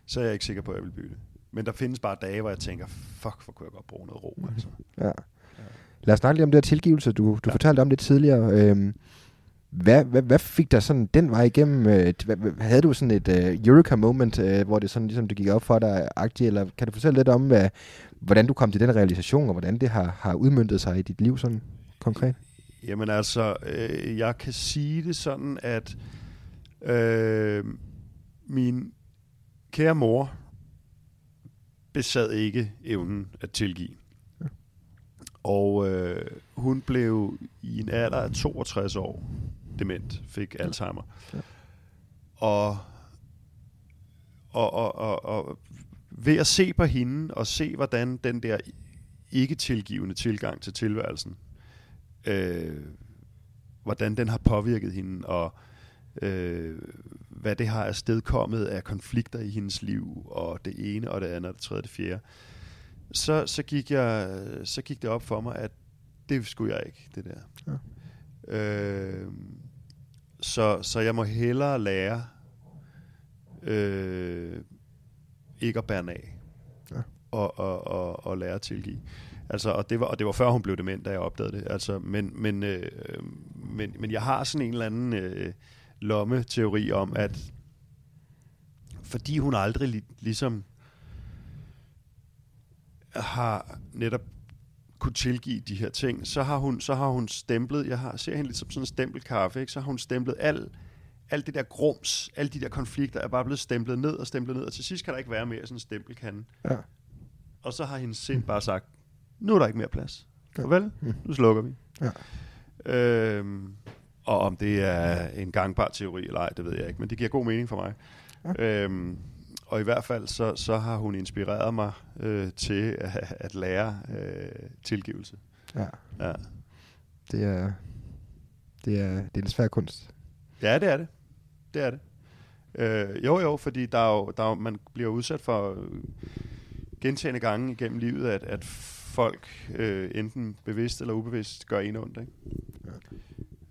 Speaker 3: så er jeg ikke sikker på, at jeg vil bytte. Men der findes bare dage, hvor jeg tænker, fuck, hvor kunne jeg godt bruge noget ro, altså.
Speaker 1: Ja. Lad os snakke lidt om det her tilgivelse. Du, du ja. fortalte om det tidligere. Øhm, hvad, hvad, hvad fik der sådan den vej igennem? Øh, hvad, havde du sådan et uh, Eureka-moment, uh, hvor det sådan ligesom det gik op for dig, agtigt, eller kan du fortælle lidt om, uh, hvordan du kom til den realisation, og hvordan det har, har udmyndtet sig i dit liv sådan konkret?
Speaker 3: Jamen altså, øh, jeg kan sige det sådan, at øh, min kære mor besad ikke evnen at tilgive. Ja. Og øh, hun blev i en alder af 62 år dement, fik Alzheimer. Ja. Og, og, og, og, og ved at se på hende, og se hvordan den der ikke tilgivende tilgang til tilværelsen, øh, hvordan den har påvirket hende, og øh, hvad det har afstedkommet af konflikter i hendes liv, og det ene, og det andet, og det tredje, og det fjerde, så, så, gik jeg, så gik det op for mig, at det skulle jeg ikke, det der. Ja. Øh, så, så jeg må hellere lære øh, ikke at bære af. Ja. Og, og, og, og lære at tilgive. Altså, og, det var, og det var før hun blev dement, da jeg opdagede det. Altså, men, men, øh, men, men jeg har sådan en eller anden øh, lomme-teori om, at fordi hun aldrig li- ligesom har netop kunne tilgive de her ting, så har hun, så har hun stemplet, jeg har, ser hende lidt som sådan en stempelkaffe, ikke? så har hun stemplet al, alt det der grums, alle de der konflikter er bare blevet stemplet ned og stemplet ned, og til sidst kan der ikke være mere sådan en stempelkande. Ja. Og så har hendes sind bare sagt, nu er der ikke mere plads. Farvel, mm. nu slukker vi. Ja. Øhm, og om det er en gangbar teori eller ej, det ved jeg ikke, men det giver god mening for mig. Ja. Øhm, og i hvert fald så, så har hun inspireret mig øh, til at, at lære øh, tilgivelse. Ja.
Speaker 1: ja. Det er, det er, det er en svær kunst.
Speaker 3: Ja, det er det. Det er det. Øh, jo, jo, fordi der er jo, der er jo, man bliver udsat for gentagende gange igennem livet, at, at folk øh, enten bevidst eller ubevidst gør en ondt. Ikke?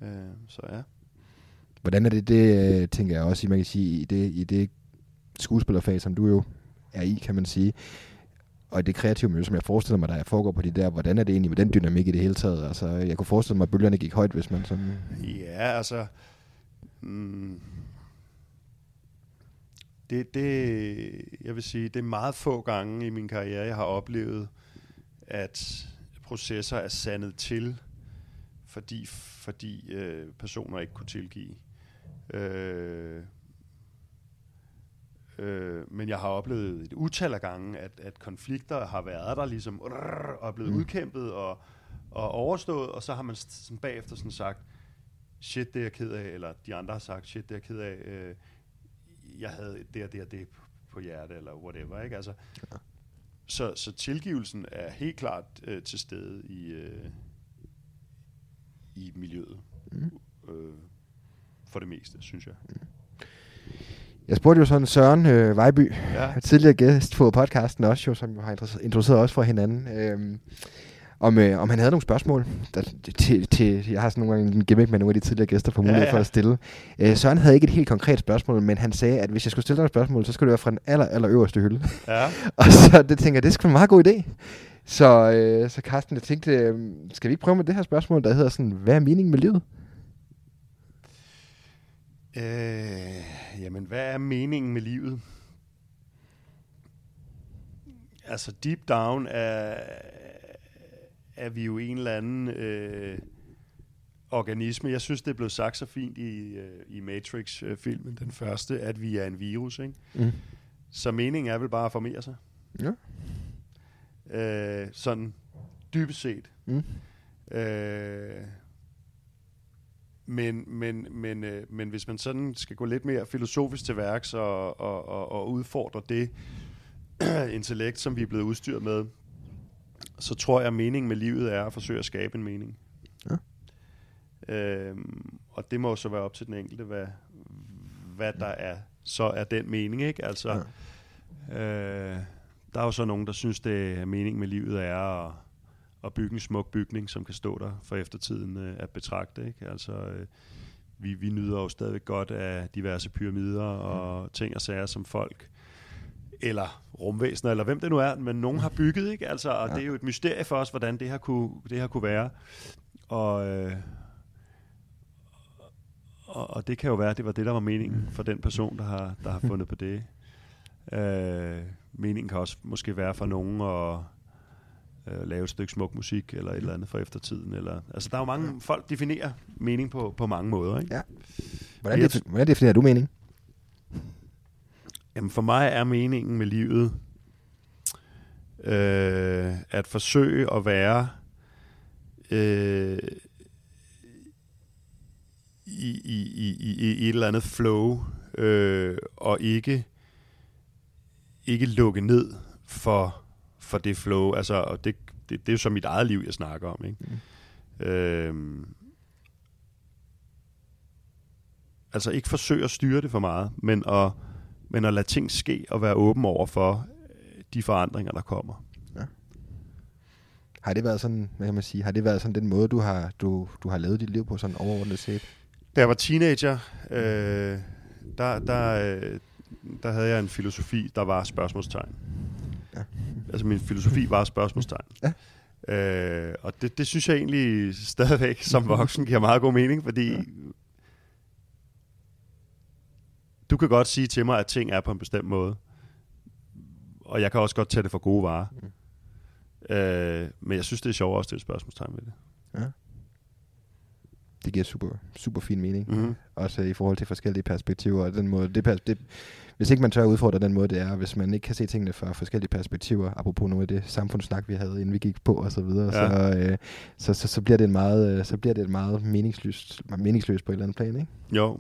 Speaker 3: Ja. Øh, så ja.
Speaker 1: Hvordan er det, det øh, tænker jeg også, man kan sige, i det, i det skuespillerfag, som du jo er i, kan man sige. Og det kreative miljø, som jeg forestiller mig, der foregår på de der, hvordan er det egentlig med den dynamik i det hele taget? Altså, jeg kunne forestille mig, at bølgerne gik højt, hvis man sådan...
Speaker 3: Ja, altså... Mm, det, det, jeg vil sige, det er meget få gange i min karriere, jeg har oplevet, at processer er sandet til, fordi, fordi øh, personer ikke kunne tilgive. Øh, Øh, men jeg har oplevet et utal af gange, at, at konflikter har været der ligesom, og er blevet mm. udkæmpet og, og overstået, og så har man sådan bagefter sådan sagt, shit, det er jeg ked af, eller de andre har sagt, shit, det er jeg ked af, øh, jeg havde det og det og det på hjertet, eller whatever, ikke? Altså, ja. så, så tilgivelsen er helt klart øh, til stede i, øh, i miljøet. Mm. Øh, for det meste, synes jeg. Mm.
Speaker 1: Jeg spurgte jo sådan Søren øh, Vejby, ja. tidligere gæst på podcasten også, jo, som jo har introduceret os for hinanden, øh, om, øh, om han havde nogle spørgsmål der, til, til, jeg har sådan nogle gange en gimmick med nogle af de tidligere gæster for mulighed ja, ja. for at stille. Øh, Søren havde ikke et helt konkret spørgsmål, men han sagde, at hvis jeg skulle stille dig et spørgsmål, så skulle det være fra den aller, aller øverste hylde. Ja. og så det tænker jeg, det skulle en meget god idé. Så, øh, så Carsten, jeg tænkte, øh, skal vi ikke prøve med det her spørgsmål, der hedder sådan, hvad er meningen med livet?
Speaker 3: Øh, jamen, hvad er meningen med livet? Altså, deep down er, er vi jo en eller anden øh, organisme. Jeg synes, det er blevet sagt så fint i, øh, i Matrix-filmen, den første, at vi er en virus. Ikke? Mm. Så meningen er vel bare at formere sig. Ja. Øh, sådan dybest set. Mm. Øh, men, men, men, øh, men hvis man sådan skal gå lidt mere filosofisk til værks og, og, og, og udfordre det intellekt, som vi er blevet udstyret med, så tror jeg, at meningen med livet er at forsøge at skabe en mening. Ja. Øhm, og det må så være op til den enkelte, hvad, hvad der er, så er den mening, ikke? Altså, ja. øh, der er jo så nogen, der synes, det er meningen med livet er at at bygge en smuk bygning, som kan stå der for eftertiden øh, at betragte. Ikke? Altså, øh, vi, vi nyder jo stadig godt af diverse pyramider og mm. ting og sager, som folk eller rumvæsener, eller hvem det nu er, men nogen har bygget, ikke? Altså, og ja. det er jo et mysterie for os, hvordan det her kunne, det her kunne være. Og, øh, og, og det kan jo være, at det var det, der var meningen for den person, der har, der har fundet på det. Øh, meningen kan også måske være for nogen at øh, lave et stykke smuk musik, eller et eller andet for eftertiden. Eller, altså, der er jo mange, folk definerer mening på, på mange måder. Ikke? Ja.
Speaker 1: Hvordan, jeg, defi- hvordan definerer du mening?
Speaker 3: Jamen, for mig er meningen med livet øh, at forsøge at være øh, i, i, i, i, i et eller andet flow, øh, og ikke, ikke lukke ned for for det flow. Altså, og det, det, det er jo så mit eget liv, jeg snakker om. Ikke? Mm. Øhm, altså ikke forsøge at styre det for meget, men at, men at lade ting ske og være åben over for øh, de forandringer, der kommer. Ja.
Speaker 1: Har det været sådan, hvad kan man sige, har det været sådan den måde, du har, du, du har lavet dit liv på sådan overordnet set?
Speaker 3: Da jeg var teenager, øh, der, der, øh, der havde jeg en filosofi, der var spørgsmålstegn. Ja. Altså min filosofi var spørgsmålstegn. Ja. Øh, og det, det synes jeg egentlig stadigvæk som voksen giver meget god mening, fordi ja. du kan godt sige til mig, at ting er på en bestemt måde. Og jeg kan også godt tage det for gode varer. Mm. Øh, men jeg synes, det er sjovt også at stille spørgsmålstegn ved det. Ja.
Speaker 1: Det giver super, super fin mening. Mm-hmm. Også i forhold til forskellige perspektiver. Den måde, det, det, hvis ikke man tør udfordre den måde, det er, hvis man ikke kan se tingene fra forskellige perspektiver, apropos noget af det samfundssnak, vi havde, inden vi gik på og så videre, ja. så, øh, så, så, så, bliver det en meget, øh, så bliver det et meget meningsløst, meningsløst på et eller andet plan, ikke?
Speaker 3: Jo.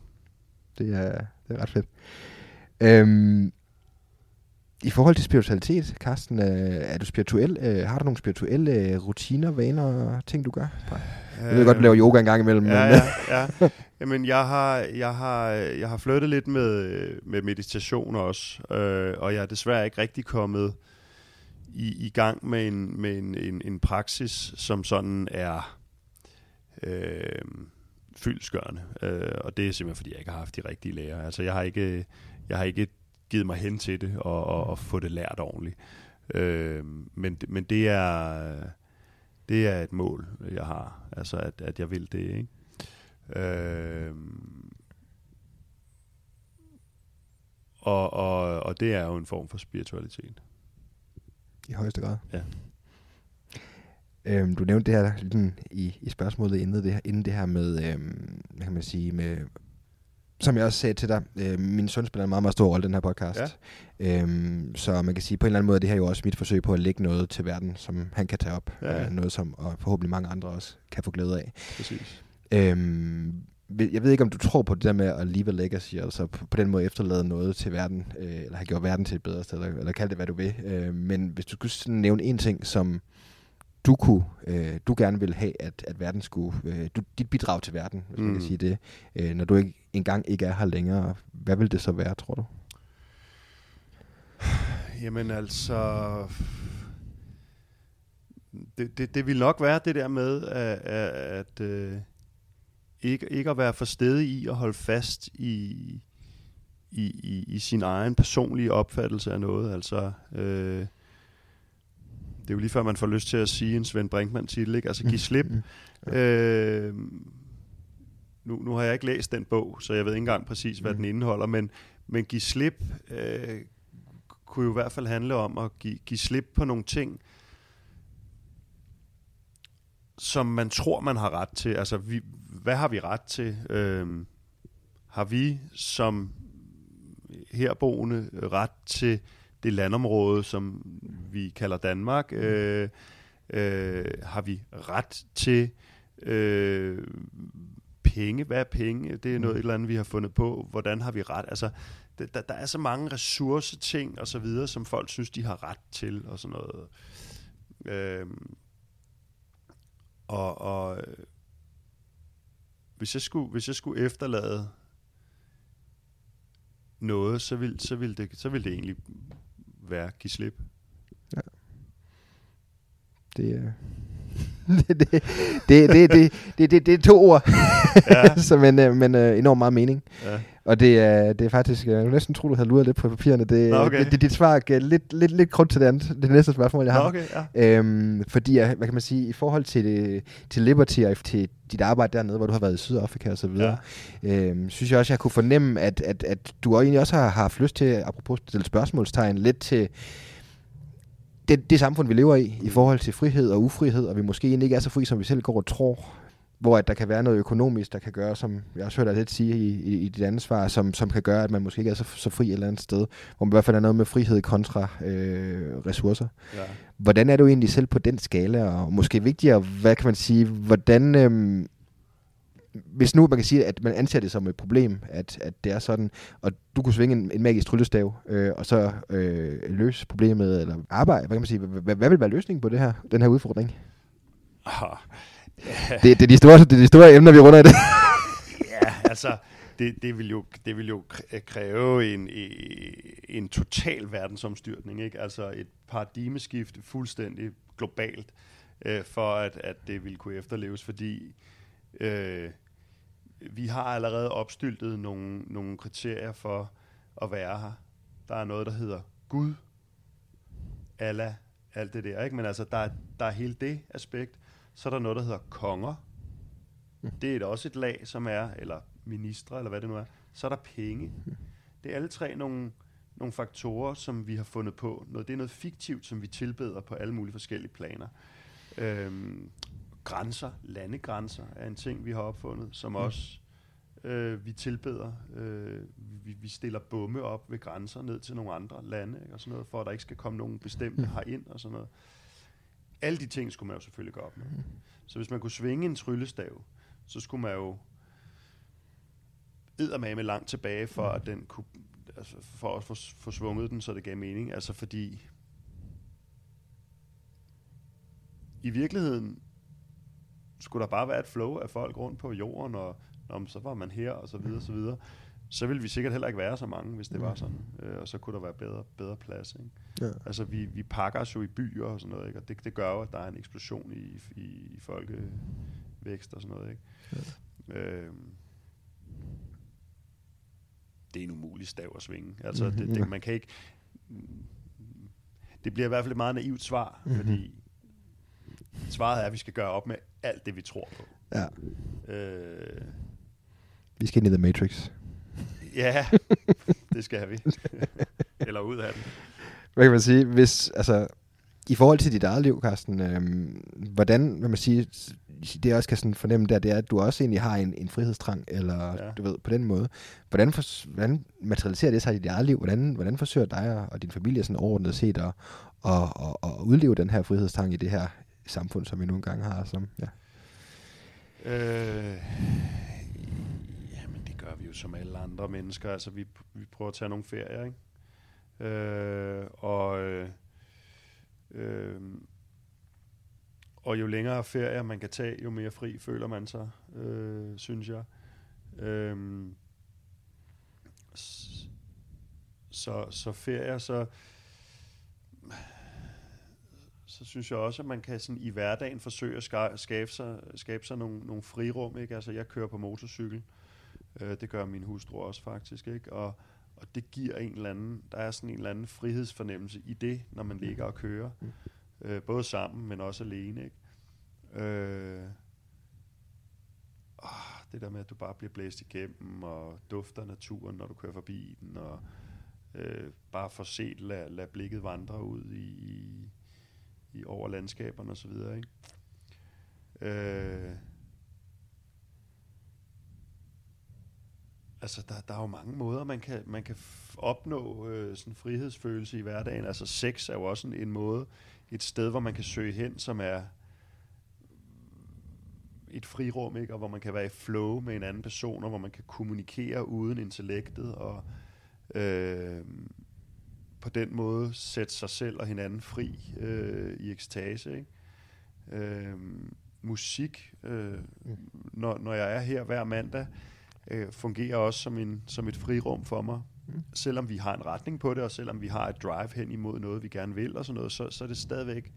Speaker 1: Det er, det er ret fedt. Øhm, i forhold til spiritualitet, Carsten, øh, er du spirituel? Øh, har du nogle spirituelle øh, rutiner, vaner og ting, du gør? Jeg ved godt, du laver yoga en gang imellem.
Speaker 3: Ja, men, ja, ja. Jamen, jeg har, jeg har, jeg har flyttet lidt med, med meditation også, øh, og jeg er desværre ikke rigtig kommet i, i gang med en, med en, en, en praksis, som sådan er øh, fyldskørende. Øh, og det er simpelthen, fordi jeg ikke har haft de rigtige lærer. Altså, jeg har ikke, jeg har ikke givet mig hen til det og, og, og få det lært ordentligt. Øh, men, men det er det er et mål, jeg har. Altså, at, at jeg vil det, ikke? Øh, og, og, og det er jo en form for spiritualitet.
Speaker 1: I højeste grad. Ja. Øhm, du nævnte det her i, i spørgsmålet inden det her, inden det her med, øhm, hvad kan man sige, med som jeg også sagde til dig, øh, min søn spiller en meget, meget stor rolle i den her podcast. Ja. Øhm, så man kan sige, på en eller anden måde, det her er jo også mit forsøg på at lægge noget til verden, som han kan tage op.
Speaker 3: Ja, ja.
Speaker 1: Øh, noget, som og forhåbentlig mange andre også kan få glæde af.
Speaker 3: Præcis.
Speaker 1: Øhm, jeg ved ikke, om du tror på det der med at leave a legacy, altså på, på den måde efterlade noget til verden, øh, eller have gjort verden til et bedre sted, eller, eller kald det, hvad du vil. Øh, men hvis du skulle sådan nævne en ting, som du kunne, øh, du gerne vil have, at, at verden skulle, øh, du, dit bidrag til verden, hvis mm. man
Speaker 3: Mm.
Speaker 1: kan sige det, øh, når du ikke engang ikke er her længere, hvad vil det så være, tror du?
Speaker 3: Jamen altså... Det, det, det vil nok være det der med, at, at, at øh, ikke, ikke at være for stedig i at holde fast i, i, i, i sin egen personlige opfattelse af noget. Altså, øh, det er jo lige før, man får lyst til at sige en Svend Brinkmann-titel, ikke? Altså, giv slip.
Speaker 1: Mm.
Speaker 3: Øh, nu, nu har jeg ikke læst den bog, så jeg ved ikke engang præcis, hvad
Speaker 1: Mm.
Speaker 3: den indeholder, men, men give slip øh, kunne jo i hvert fald handle om at give, give slip på nogle ting, som man tror, man har ret til. Altså, vi, hvad har vi ret til? Øh, har vi som herboende ret til det landområde, som vi kalder Danmark? Øh, øh, har vi ret til øh, penge? Hvad er penge? Det er noget
Speaker 1: Mm.
Speaker 3: et eller andet, vi har fundet på. Hvordan har vi ret? Altså, der, der er så mange ressourceting og så videre, som folk synes, de har ret til og sådan noget. Øhm, og, og øh, hvis jeg skulle, hvis jeg skulle efterlade noget, så ville, så ville, det, så ville det egentlig være give slip.
Speaker 1: Det, er det, det, det, det, det, det, det, det er to ord,
Speaker 3: Ja.
Speaker 1: men, øh, men øh, enormt meget mening.
Speaker 3: Ja.
Speaker 1: Og det er, det er faktisk, jeg vil næsten tro, du havde luret lidt på papirerne. Det,
Speaker 3: Nå, okay.
Speaker 1: det, det, dit svar gav lidt, lidt, lidt grund til det, andet, det næste spørgsmål, jeg
Speaker 3: Nå,
Speaker 1: har.
Speaker 3: okay, ja.
Speaker 1: Øhm, fordi, jeg- hvad kan man sige, i forhold til, det, til Liberty og til dit arbejde dernede, hvor du har været i Sydafrika og så videre, ja. øhm, synes jeg også, jeg kunne fornemme, at, at, at du egentlig også har, haft lyst til, apropos stille spørgsmålstegn, lidt til det, det samfund, vi lever i, i forhold til frihed og ufrihed, og vi måske egentlig ikke er så fri, som vi selv går og tror, hvor at der kan være noget økonomisk, der kan gøre, som jeg også hørte dig lidt sige i, i, i dit svar, som, som kan gøre, at man måske ikke er så, så fri et eller andet sted, hvor man i hvert fald er noget med frihed kontra øh, ressourcer.
Speaker 3: ja.
Speaker 1: Hvordan er du egentlig selv på den skala, og måske vigtigere, hvad kan man sige, hvordan, øhm, hvis nu man kan sige, at man anser det som et problem, at, at det er sådan, og du kunne svinge en, en magisk tryllestav, øh, og så øh, løse problemet, eller arbejde, hvad kan man sige, hvad, hvad, vil være løsningen på det her, den her udfordring? Det, det, er de store, det er de store emner, vi runder i det.
Speaker 3: Ja, altså, det, det, vil jo, det vil jo kr- kræve en, en total verdensomstyrtning, ikke? Altså et paradigmeskifte fuldstændig globalt, øh, for at, at det vil kunne efterleves, fordi øh, vi har allerede opstyltet nogle, nogle kriterier for at være her. Der er noget, der hedder Gud, Allah, alt det der, ikke? Men altså, der, er- der er hele det aspekt. Så er der noget, der hedder konger, det er et også et lag, som er, eller ministre, eller hvad det nu er. Så er der penge. Det er alle tre nogle, nogle faktorer, som vi har fundet på. Noget, det er noget fiktivt, som vi tilbeder på alle mulige forskellige planer. Øhm, grænser, landegrænser er en ting, vi har opfundet, som også øh, vi tilbeder. Øh, vi, vi stiller bomme op ved grænser ned til nogle andre lande, ikke, og sådan noget, for at der ikke skal komme nogen bestemte herind og sådan noget. Alle de ting skulle man jo selvfølgelig gå op med. Så hvis man kunne svinge en tryllestav, så skulle man jo eddermame langt tilbage, for at den kunne, altså for at få, få svunget den, så det gav mening. Altså fordi i virkeligheden skulle der bare være et flow af folk rundt på jorden, og om så var man her, og så videre, og så videre. Så ville vi sikkert heller ikke være så mange, hvis det var sådan. Øh, og så kunne der være bedre, bedre plads. Ikke?
Speaker 1: Ja.
Speaker 3: Altså, vi, vi pakker os jo i byer og sådan noget, ikke? og det, det gør jo, at der er en eksplosion i, i, i folkevækst og sådan noget. Ikke? Ja. Øhm, det er en umulig stav at svinge. Altså, det, det, man kan ikke... Det bliver i hvert fald et meget naivt svar,
Speaker 1: Mhm.
Speaker 3: fordi svaret er, at vi skal gøre op med alt det, vi tror på.
Speaker 1: Ja.
Speaker 3: Øh,
Speaker 1: Vi skal ind i The Matrix.
Speaker 3: ja, det skal vi. Eller ud af den.
Speaker 1: Hvad kan man sige, hvis, altså, i forhold til dit eget liv, Carsten, øhm, hvordan, hvad man sige, det jeg også kan sådan fornemme der, det er, at du også egentlig har en, en frihedstrang, eller
Speaker 3: Ja.
Speaker 1: du ved, på den måde. Hvordan, for, hvordan materialiserer det sig i dit eget liv? Hvordan, hvordan forsøger dig og, og din familie sådan overordnet set at, at, at, at udleve den her frihedstrang i det her samfund, som vi nogle gange har? Som, ja.
Speaker 3: Øh, jamen, det gør vi jo som alle andre mennesker. Altså, vi, vi prøver at tage nogle ferier, ikke? Øh, og, øh, øh, og jo længere ferier man kan tage, jo mere fri føler man sig, øh, synes jeg. Øh, så, så ferier, så så synes jeg også, at man kan sådan i hverdagen forsøge at ska- skabe sig, skabe sig nogle, nogle frirum. Ikke? Altså, jeg kører på motorcykel. Øh, det gør min hustru også faktisk. Ikke? Og, og det giver en eller anden, der er sådan en eller anden frihedsfornemmelse i det, når man ligger og kører. Øh, både sammen, men også alene. Ikke? Øh, ah, det der med, at du bare bliver blæst igennem, og dufter naturen, når du kører forbi den, og øh, bare for set, lad, lad blikket vandre ud i, i, over landskaberne og så videre, ikke? Øh, altså, der, der er jo mange måder, man kan, man kan opnå øh, sådan frihedsfølelse i hverdagen. Altså, sex er jo også en, en måde, et sted, hvor man kan søge hen, som er et frirum, ikke? og hvor man kan være i flow med en anden person, og hvor man kan kommunikere uden intellektet, og øh, på den måde sætte sig selv og hinanden fri øh, i ekstase. Ikke? Øh, musik, øh, når, når jeg er her hver mandag, øh, fungerer også som, en, som et frirum for mig.
Speaker 1: Mm.
Speaker 3: Selvom vi har en retning på det, og selvom vi har et drive hen imod noget, vi gerne vil, og sådan noget, så, så er det stadigvæk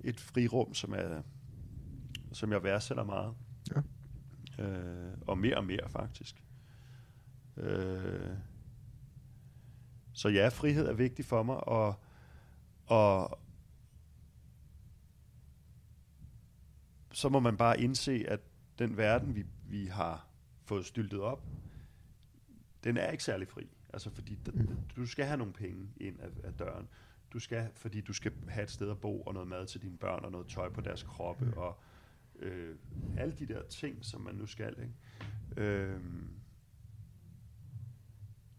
Speaker 3: et frirum, som, er, som jeg værdsætter meget.
Speaker 1: Ja.
Speaker 3: Øh, og mere og mere, faktisk. Øh, så ja, frihed er vigtig for mig, og, og så må man bare indse, at den verden, vi, vi har fået styltet op, den er ikke særlig fri. Altså fordi d- du skal have nogle penge ind af, af døren. Du skal, fordi du skal have et sted at bo, og noget mad til dine børn, og noget tøj på deres kroppe, og øh, alle de der ting, som man nu skal. Ikke? Øh,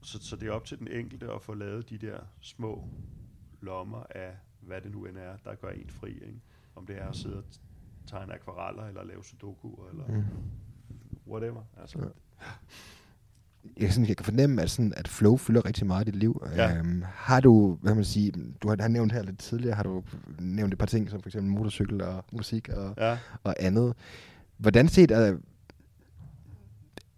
Speaker 3: så, så det er op til den enkelte at få lavet de der små lommer af, hvad det nu end er, der gør en fri. Ikke? Om det er at sidde og tegne akvareller, eller lave sudoku, eller
Speaker 1: Mm.
Speaker 3: whatever. Altså,
Speaker 1: Ja. jeg, sådan, jeg kan fornemme, at, sådan, at flow fylder rigtig meget i dit liv.
Speaker 3: Ja.
Speaker 1: Øhm, har du, hvad man sige, du har, har nævnt her lidt tidligere, har du nævnt et par ting, som for eksempel motorcykel og musik og,
Speaker 3: ja.
Speaker 1: og andet. Hvordan set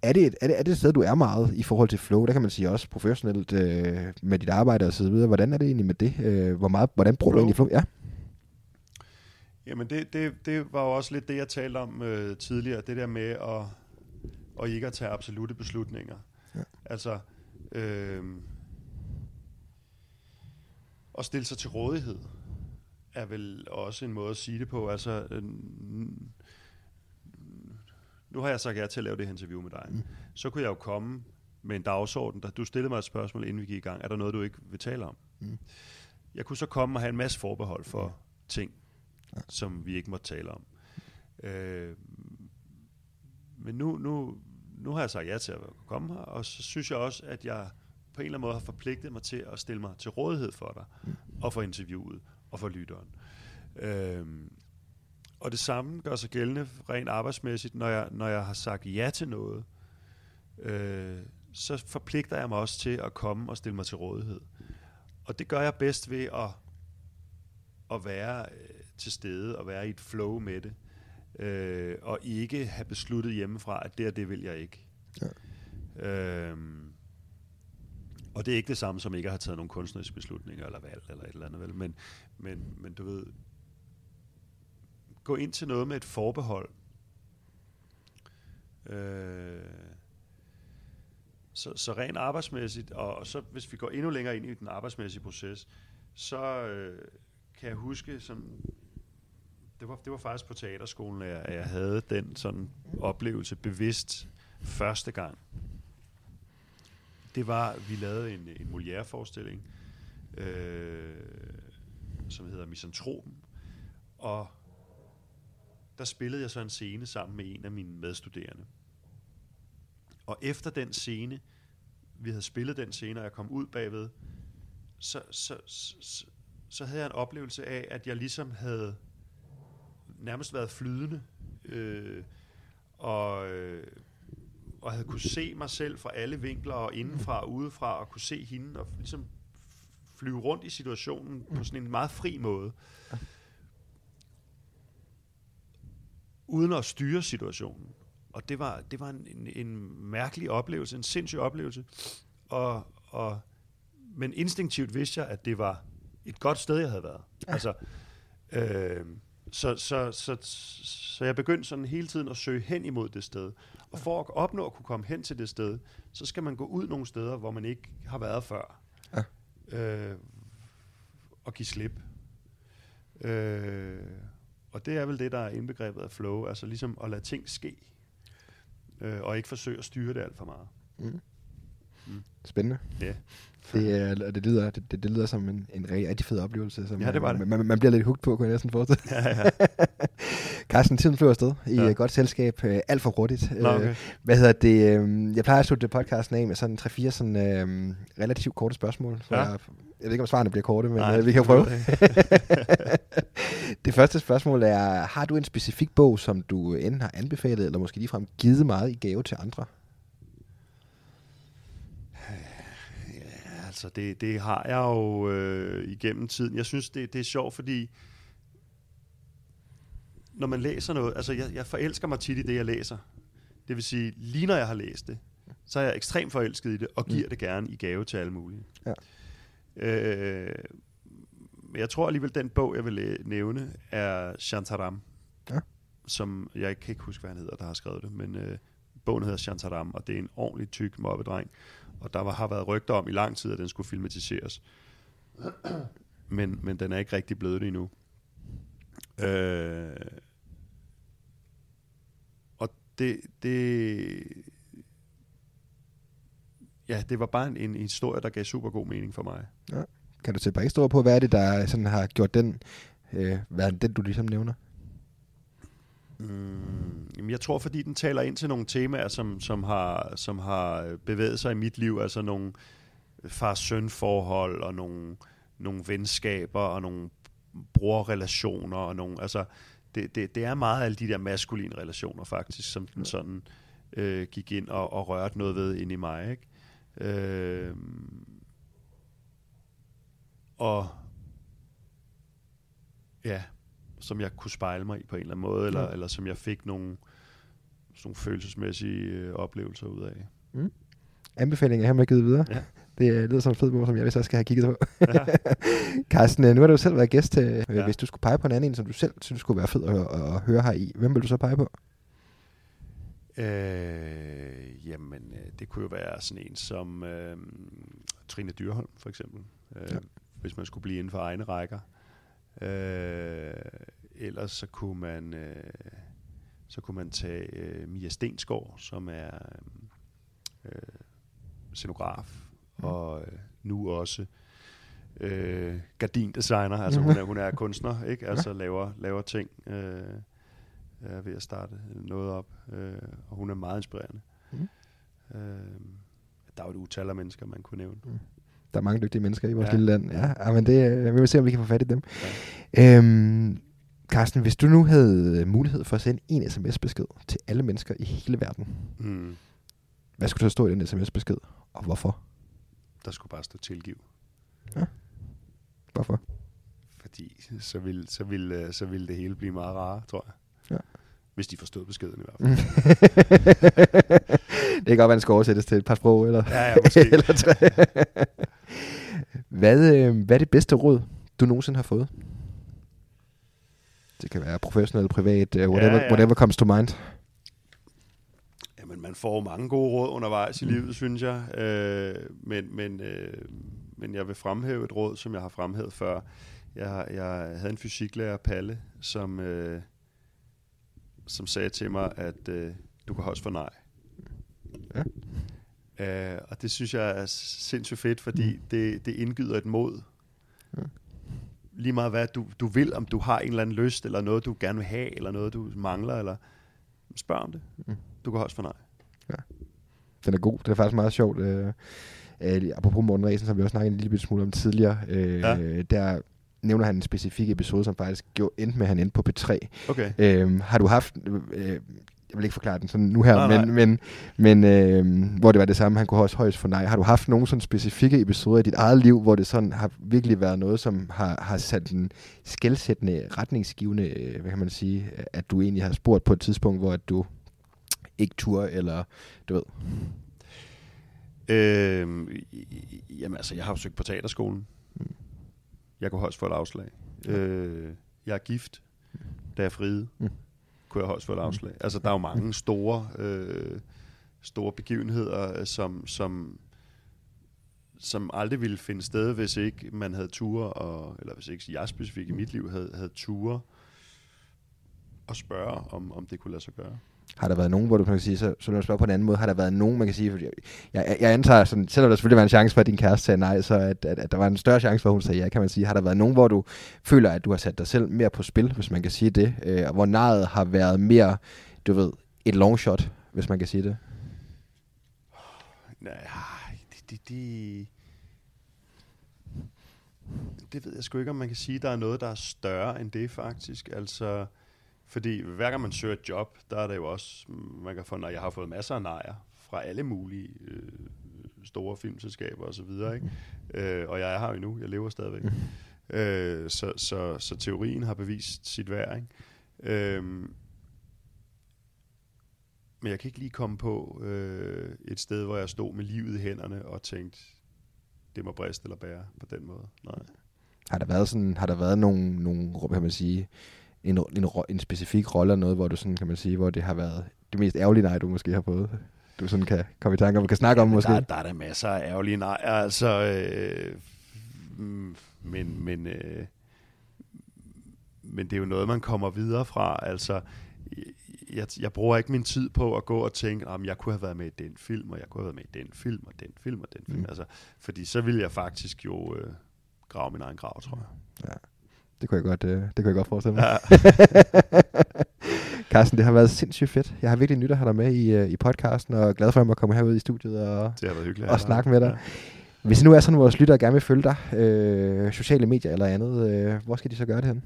Speaker 1: er, det, et, er, det, er det et sted, du er meget i forhold til flow? Der kan man sige også professionelt øh, med dit arbejde og så videre. Hvordan er det egentlig med det? Øh, hvor meget, hvordan bruger du
Speaker 3: Flow?
Speaker 1: egentlig flow? Ja.
Speaker 3: Jamen det, det, det var jo også lidt det, jeg talte om øh, tidligere, det der med at, at ikke at tage absolute beslutninger.
Speaker 1: Ja.
Speaker 3: Altså, øh, at stille sig til rådighed er vel også en måde at sige det på. Altså, øh, nu har jeg sagt ja til at lave det her interview med dig.
Speaker 1: Mm.
Speaker 3: Så kunne jeg jo komme med en dagsorden, der du stillede mig et spørgsmål, inden vi gik i gang. Er der noget, du ikke vil tale om?
Speaker 1: Mm.
Speaker 3: Jeg kunne så komme og have en masse forbehold for
Speaker 1: Mm.
Speaker 3: ting,
Speaker 1: Ja.
Speaker 3: som vi ikke måtte tale om. Øh, men nu, nu, nu har jeg sagt ja til at komme her, og så synes jeg også, at jeg på en eller anden måde har forpligtet mig til at stille mig til rådighed for dig,
Speaker 1: Mm.
Speaker 3: og for interviewet, og for lytteren. Øh, og det samme gør sig gældende rent arbejdsmæssigt, når jeg, når jeg har sagt ja til noget, øh, så forpligter jeg mig også til at komme og stille mig til rådighed. Og det gør jeg bedst ved at, at være øh, til stede og være i et flow med det. Øh, og ikke have besluttet hjemmefra, at det og det vil jeg ikke. Ja. Øhm, og det er ikke det samme som ikke at have taget nogle kunstneriske beslutninger eller valg eller et eller andet, vel? Men, men, men du ved, gå ind til noget med et forbehold. Øh, så, så rent arbejdsmæssigt, og, og så hvis vi går endnu længere ind i den arbejdsmæssige proces, så øh, kan jeg huske som det var, det var faktisk på teaterskolen, at jeg, at jeg havde den sådan oplevelse bevidst første gang. Det var, vi lavede en, en Molière-forestilling, øh, som hedder Misantropen, og der spillede jeg så en scene sammen med en af mine medstuderende. Og efter den scene, vi havde spillet den scene, og jeg kom ud bagved, så, så, så, så havde jeg en oplevelse af, at jeg ligesom havde nærmest været flydende, øh, og, øh, og havde kunne se mig selv fra alle vinkler, og indenfra og udefra, og kunne se hende, og ligesom flyve rundt i situationen på sådan en meget fri måde. Uden at styre situationen. Og det var, det var en, en, en mærkelig oplevelse, en sindssyg oplevelse. Og, og, men instinktivt vidste jeg, at det var et godt sted, jeg havde været. Ja. Altså, øh, så, så, så, så jeg begyndte sådan hele tiden at søge hen imod det sted. Og for at opnå at kunne komme hen til det sted, så skal man gå ud nogle steder, hvor man ikke har været før. Ja. Øh, og give slip. Øh, og det er vel det, der er indbegrebet af flow, altså ligesom at lade ting ske, øh, og ikke forsøge at styre det alt for meget.
Speaker 1: Mm. Mm. Spændende.
Speaker 3: Ja.
Speaker 1: Det, er, det, lyder, det, det, det lyder som en, en rigtig fed oplevelse, som
Speaker 3: ja, det var
Speaker 1: man, det. Man, man bliver lidt hugt på, kan jeg næsten forestille.
Speaker 3: Ja, ja.
Speaker 1: Carsten, tiden flyver afsted i ja. godt selskab, øh, alt for hurtigt.
Speaker 3: Nå, okay.
Speaker 1: Øh, hvad hedder det? Øh, jeg plejer at slutte podcasten af med sådan 3-4 sådan, øh, relativt korte spørgsmål. Så ja. jeg, jeg ved ikke, om svarene bliver korte, men Nej, øh, vi kan prøve. det første spørgsmål er, har du en specifik bog, som du enten har anbefalet, eller måske ligefrem givet meget i gave til andre?
Speaker 3: Altså det, det har jeg jo øh, igennem tiden. Jeg synes, det, det er sjovt, fordi når man læser noget, altså jeg, jeg forelsker mig tit i det, jeg læser. Det vil sige, lige når jeg har læst det, så er jeg ekstremt forelsket i det, og giver mm. det gerne i gave til alle mulige. Ja. Øh, men jeg tror alligevel, den bog, jeg vil nævne, er Shantaram. Ja. Som, jeg kan ikke huske, hvad han hedder, der har skrevet det, men øh, bogen hedder Shantaram, og det er en ordentlig tyk mobbedreng, og der var, har været rygter om i lang tid, at den skulle filmatiseres. Men, men den er ikke rigtig blevet det endnu. Øh, og det, det, ja, det var bare en, en historie, der gav super god mening for mig. Ja.
Speaker 1: Kan du sætte bare på, hvad er det, der sådan har gjort den, øh, hvad er den, du ligesom nævner?
Speaker 3: Mm, jamen jeg tror, fordi den taler ind til nogle temaer, som, som, har, som har bevæget sig i mit liv, altså nogle far-søn-forhold, og nogle, nogle venskaber, og nogle brorrelationer, og nogle, altså, det, det, det er meget alle de der maskuline relationer, faktisk, som den sådan øh, gik ind og, og rørte noget ved ind i mig, ikke? Øh, og ja, som jeg kunne spejle mig i på en eller anden måde, eller, ja. eller som jeg fik nogle, nogle følelsesmæssige øh, oplevelser ud af.
Speaker 1: Mm. Anbefalinger her med givet videre. Ja. Det øh, lyder som en fed bog, som jeg så skal have kigget på. Ja. Carsten, øh, nu har du selv været gæst. Øh, ja. Hvis du skulle pege på en anden en, som du selv synes skulle være fed at, at høre her i, hvem vil du så pege på?
Speaker 3: Øh, jamen, det kunne jo være sådan en som øh, Trine Dyrholm, for eksempel. Øh, ja. Hvis man skulle blive inden for egne rækker. Øh, ellers så kunne man øh, så kunne man tage øh, Mia Stensgaard, som er øh, scenograf mm. og øh, nu også øh, gardindesigner. Altså hun er, hun er kunstner, ikke? Altså laver, laver ting. Øh, er ved at starte noget op, øh, og hun er meget inspirerende. Mm. Øh, der er jo et utal af mennesker, man kunne nævne. Mm
Speaker 1: der er mange dygtige mennesker i vores ja. lille land. Ja, ja men det, øh, vi vil se, om vi kan få fat i dem. Ja. Øhm, Carsten, hvis du nu havde mulighed for at sende en sms-besked til alle mennesker i hele verden, mm. hvad skulle der stå i den sms-besked, og hvorfor?
Speaker 3: Der skulle bare stå tilgiv.
Speaker 1: Ja. Hvorfor?
Speaker 3: Fordi så ville, så, ville, så ville det hele blive meget rarere, tror jeg. Ja. Hvis de forstod beskeden i hvert fald.
Speaker 1: det kan godt være, den skal oversættes til et par sprog, eller,
Speaker 3: ja, ja, måske. eller tre.
Speaker 1: hvad, øh, hvad er det bedste råd, du nogensinde har fået? Det kan være professionelt, privat, uh, whatever, ja, ja. whatever comes to mind.
Speaker 3: Jamen, man får mange gode råd undervejs i mm. livet, synes jeg. Øh, men, men, øh, men jeg vil fremhæve et råd, som jeg har fremhævet før. Jeg, jeg havde en fysiklærer, Palle, som, øh, som sagde til mig, at øh, du kan også få nej. Ja. Uh, og det synes jeg er sindssygt fedt, fordi mm. det, det indgyder et mod. Ja. lige meget hvad du, du vil, om du har en eller anden lyst, eller noget du gerne vil have, eller noget du mangler, eller spørg om det.
Speaker 1: Mm.
Speaker 3: Du kan også få nej.
Speaker 1: Den er god. Det er faktisk meget sjovt. Øh, øh, apropos Morten Ræsen, som vi også snakkede en lille smule om tidligere, øh,
Speaker 3: Ja.
Speaker 1: ja. der nævner han en specifik episode, som faktisk gjorde, endte med, at han endte på P3.
Speaker 3: Okay.
Speaker 1: Øh, har du haft... Øh, jeg vil ikke forklare den sådan nu her,
Speaker 3: Nej,
Speaker 1: men, men, men øh, hvor det var det samme, han kunne også højst for nej. Har du haft nogle sådan specifikke episoder i dit eget liv, hvor det sådan har virkelig været noget, som har, har sat en skældsættende, retningsgivende, øh, hvad kan man sige, at du egentlig har spurgt på et tidspunkt, hvor at du ikke tur eller du ved.
Speaker 3: Øh, jamen altså, jeg har jo søgt på teaterskolen. Jeg kunne højst få et afslag. Øh, jeg er gift, da jeg friede.
Speaker 1: Mm.
Speaker 3: Kunne jeg højst få et afslag. Altså, der er jo mange store, øh, store begivenheder, øh, som, som, som aldrig ville finde sted, hvis ikke man havde ture, og, eller hvis ikke jeg specifikt i mit liv havde, havde ture og spørge, om, om det kunne lade sig gøre.
Speaker 1: Har der været nogen, hvor du kan sige, så, så lad mig spørge på en anden måde, har der været nogen, man kan sige, fordi jeg, jeg, jeg antager, sådan, selvom der selvfølgelig var en chance for, at din kæreste sagde nej, så at, at, at der var en større chance for, at hun sagde ja, kan man sige. Har der været nogen, hvor du føler, at du har sat dig selv mere på spil, hvis man kan sige det, øh, og hvor nejet har været mere, du ved, et long shot, hvis man kan sige det?
Speaker 3: Nej, det, det, det, det ved jeg sgu ikke, om man kan sige, der er noget, der er større end det faktisk. Altså, fordi hver gang man søger et job, der er det jo også, man kan få, når jeg har fået masser af nejer fra alle mulige øh, store filmselskaber osv., ikke? Øh, og jeg er her jo endnu, jeg lever stadigvæk. Øh, så, så, så teorien har bevist sit værd, ikke? Øh, men jeg kan ikke lige komme på øh, et sted, hvor jeg stod med livet i hænderne og tænkte, det må briste eller bære på den måde. Nej.
Speaker 1: Har der været sådan, har der været nogle, nogle kan man sige, en, en, en specifik rolle eller noget, hvor du sådan, kan man sige, hvor det har været det mest ærgerlige nej, du måske har fået? Du sådan kan komme i tanke om, kan snakke om måske?
Speaker 3: Der, der er der masser af ærgerlige nej, altså, øh, mm, men, men, øh, men det er jo noget, man kommer videre fra. Altså, jeg, jeg bruger ikke min tid på at gå og tænke, at jeg kunne have været med i den film, og jeg kunne have været med i den film, og den film, og den film.
Speaker 1: Mm.
Speaker 3: Altså, fordi så ville jeg faktisk jo øh, grave min egen grav, tror jeg.
Speaker 1: Det kunne jeg godt, øh, det kunne jeg godt forestille mig.
Speaker 3: Ja.
Speaker 1: Carsten, det har været sindssygt fedt. Jeg har virkelig nyt at have dig med i, øh, i podcasten, og er glad for, at jeg må komme herud i studiet og,
Speaker 3: Det har været hyggeligt.
Speaker 1: og snakke med dig. Hvis det nu er sådan, at vores lyttere gerne vil følge dig, øh, sociale medier eller andet, øh, hvor skal de så gøre det hen?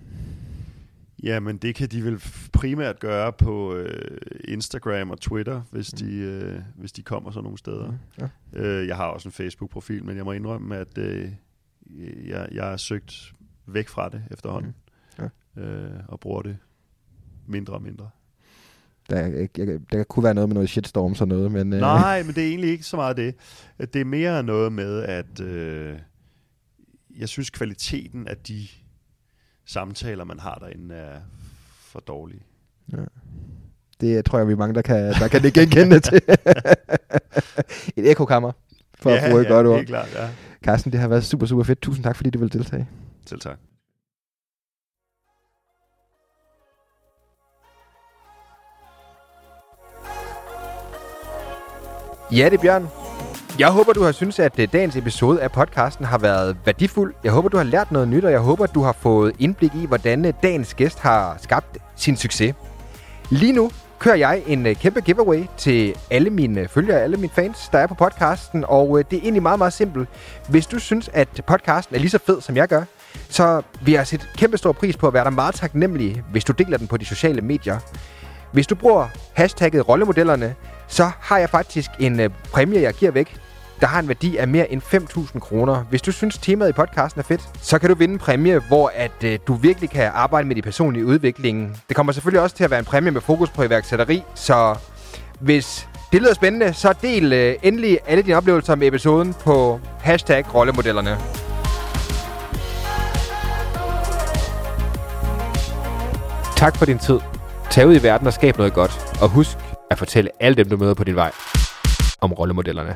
Speaker 3: Ja, men det kan de vel primært gøre på øh, Instagram og Twitter, hvis de, øh, hvis de kommer sådan nogle steder.
Speaker 1: Ja.
Speaker 3: Øh, jeg har også en Facebook-profil, men jeg må indrømme, at øh, jeg, jeg har søgt væk fra det efterhånden.
Speaker 1: Mm.
Speaker 3: Øh, og bruger det mindre og mindre.
Speaker 1: Der, jeg, der kunne være noget med noget shitstorm sådan noget, men... Øh,
Speaker 3: Nej, men det er egentlig ikke så meget det. Det er mere noget med, at øh, jeg synes, kvaliteten af de samtaler, man har derinde, er for dårlig.
Speaker 1: Det tror jeg, vi er mange, der kan, der kan det genkende til. Et ekokammer, for at bruge et godt ord.
Speaker 3: helt klart, ja.
Speaker 1: Carsten, det har været super, super fedt. Tusind tak, fordi du ville deltage.
Speaker 3: Selv tak.
Speaker 2: Ja, det er Bjørn. Jeg håber, du har synes, at øh, dagens episode af podcasten har været værdifuld. Jeg håber, du har lært noget nyt, og jeg håber, du har fået indblik i, hvordan øh, dagens gæst har skabt sin succes. Lige nu kører jeg en øh, kæmpe giveaway til alle mine følgere, alle mine fans, der er på podcasten, og det er egentlig meget, meget simpelt. Hvis du synes, at podcasten er lige så fed, som jeg gør, så vi har set kæmpe stor pris på at være der meget taknemmelig, hvis du deler den på de sociale medier. Hvis du bruger hashtagget rollemodellerne, så har jeg faktisk en øh, præmie, jeg giver væk. Der har en værdi af mere end 5.000 kroner. Hvis du synes, temaet i podcasten er fedt, så kan du vinde en præmie, hvor at, øh, du virkelig kan arbejde med de personlige udvikling. Det kommer selvfølgelig også til at være en præmie med fokus på iværksætteri, så hvis det lyder spændende, så del øh, endelig alle dine oplevelser med episoden på hashtag rollemodellerne. Tak for din tid. Tag ud i verden og skab noget godt. Og husk at fortælle alle dem, du møder på din vej, om rollemodellerne.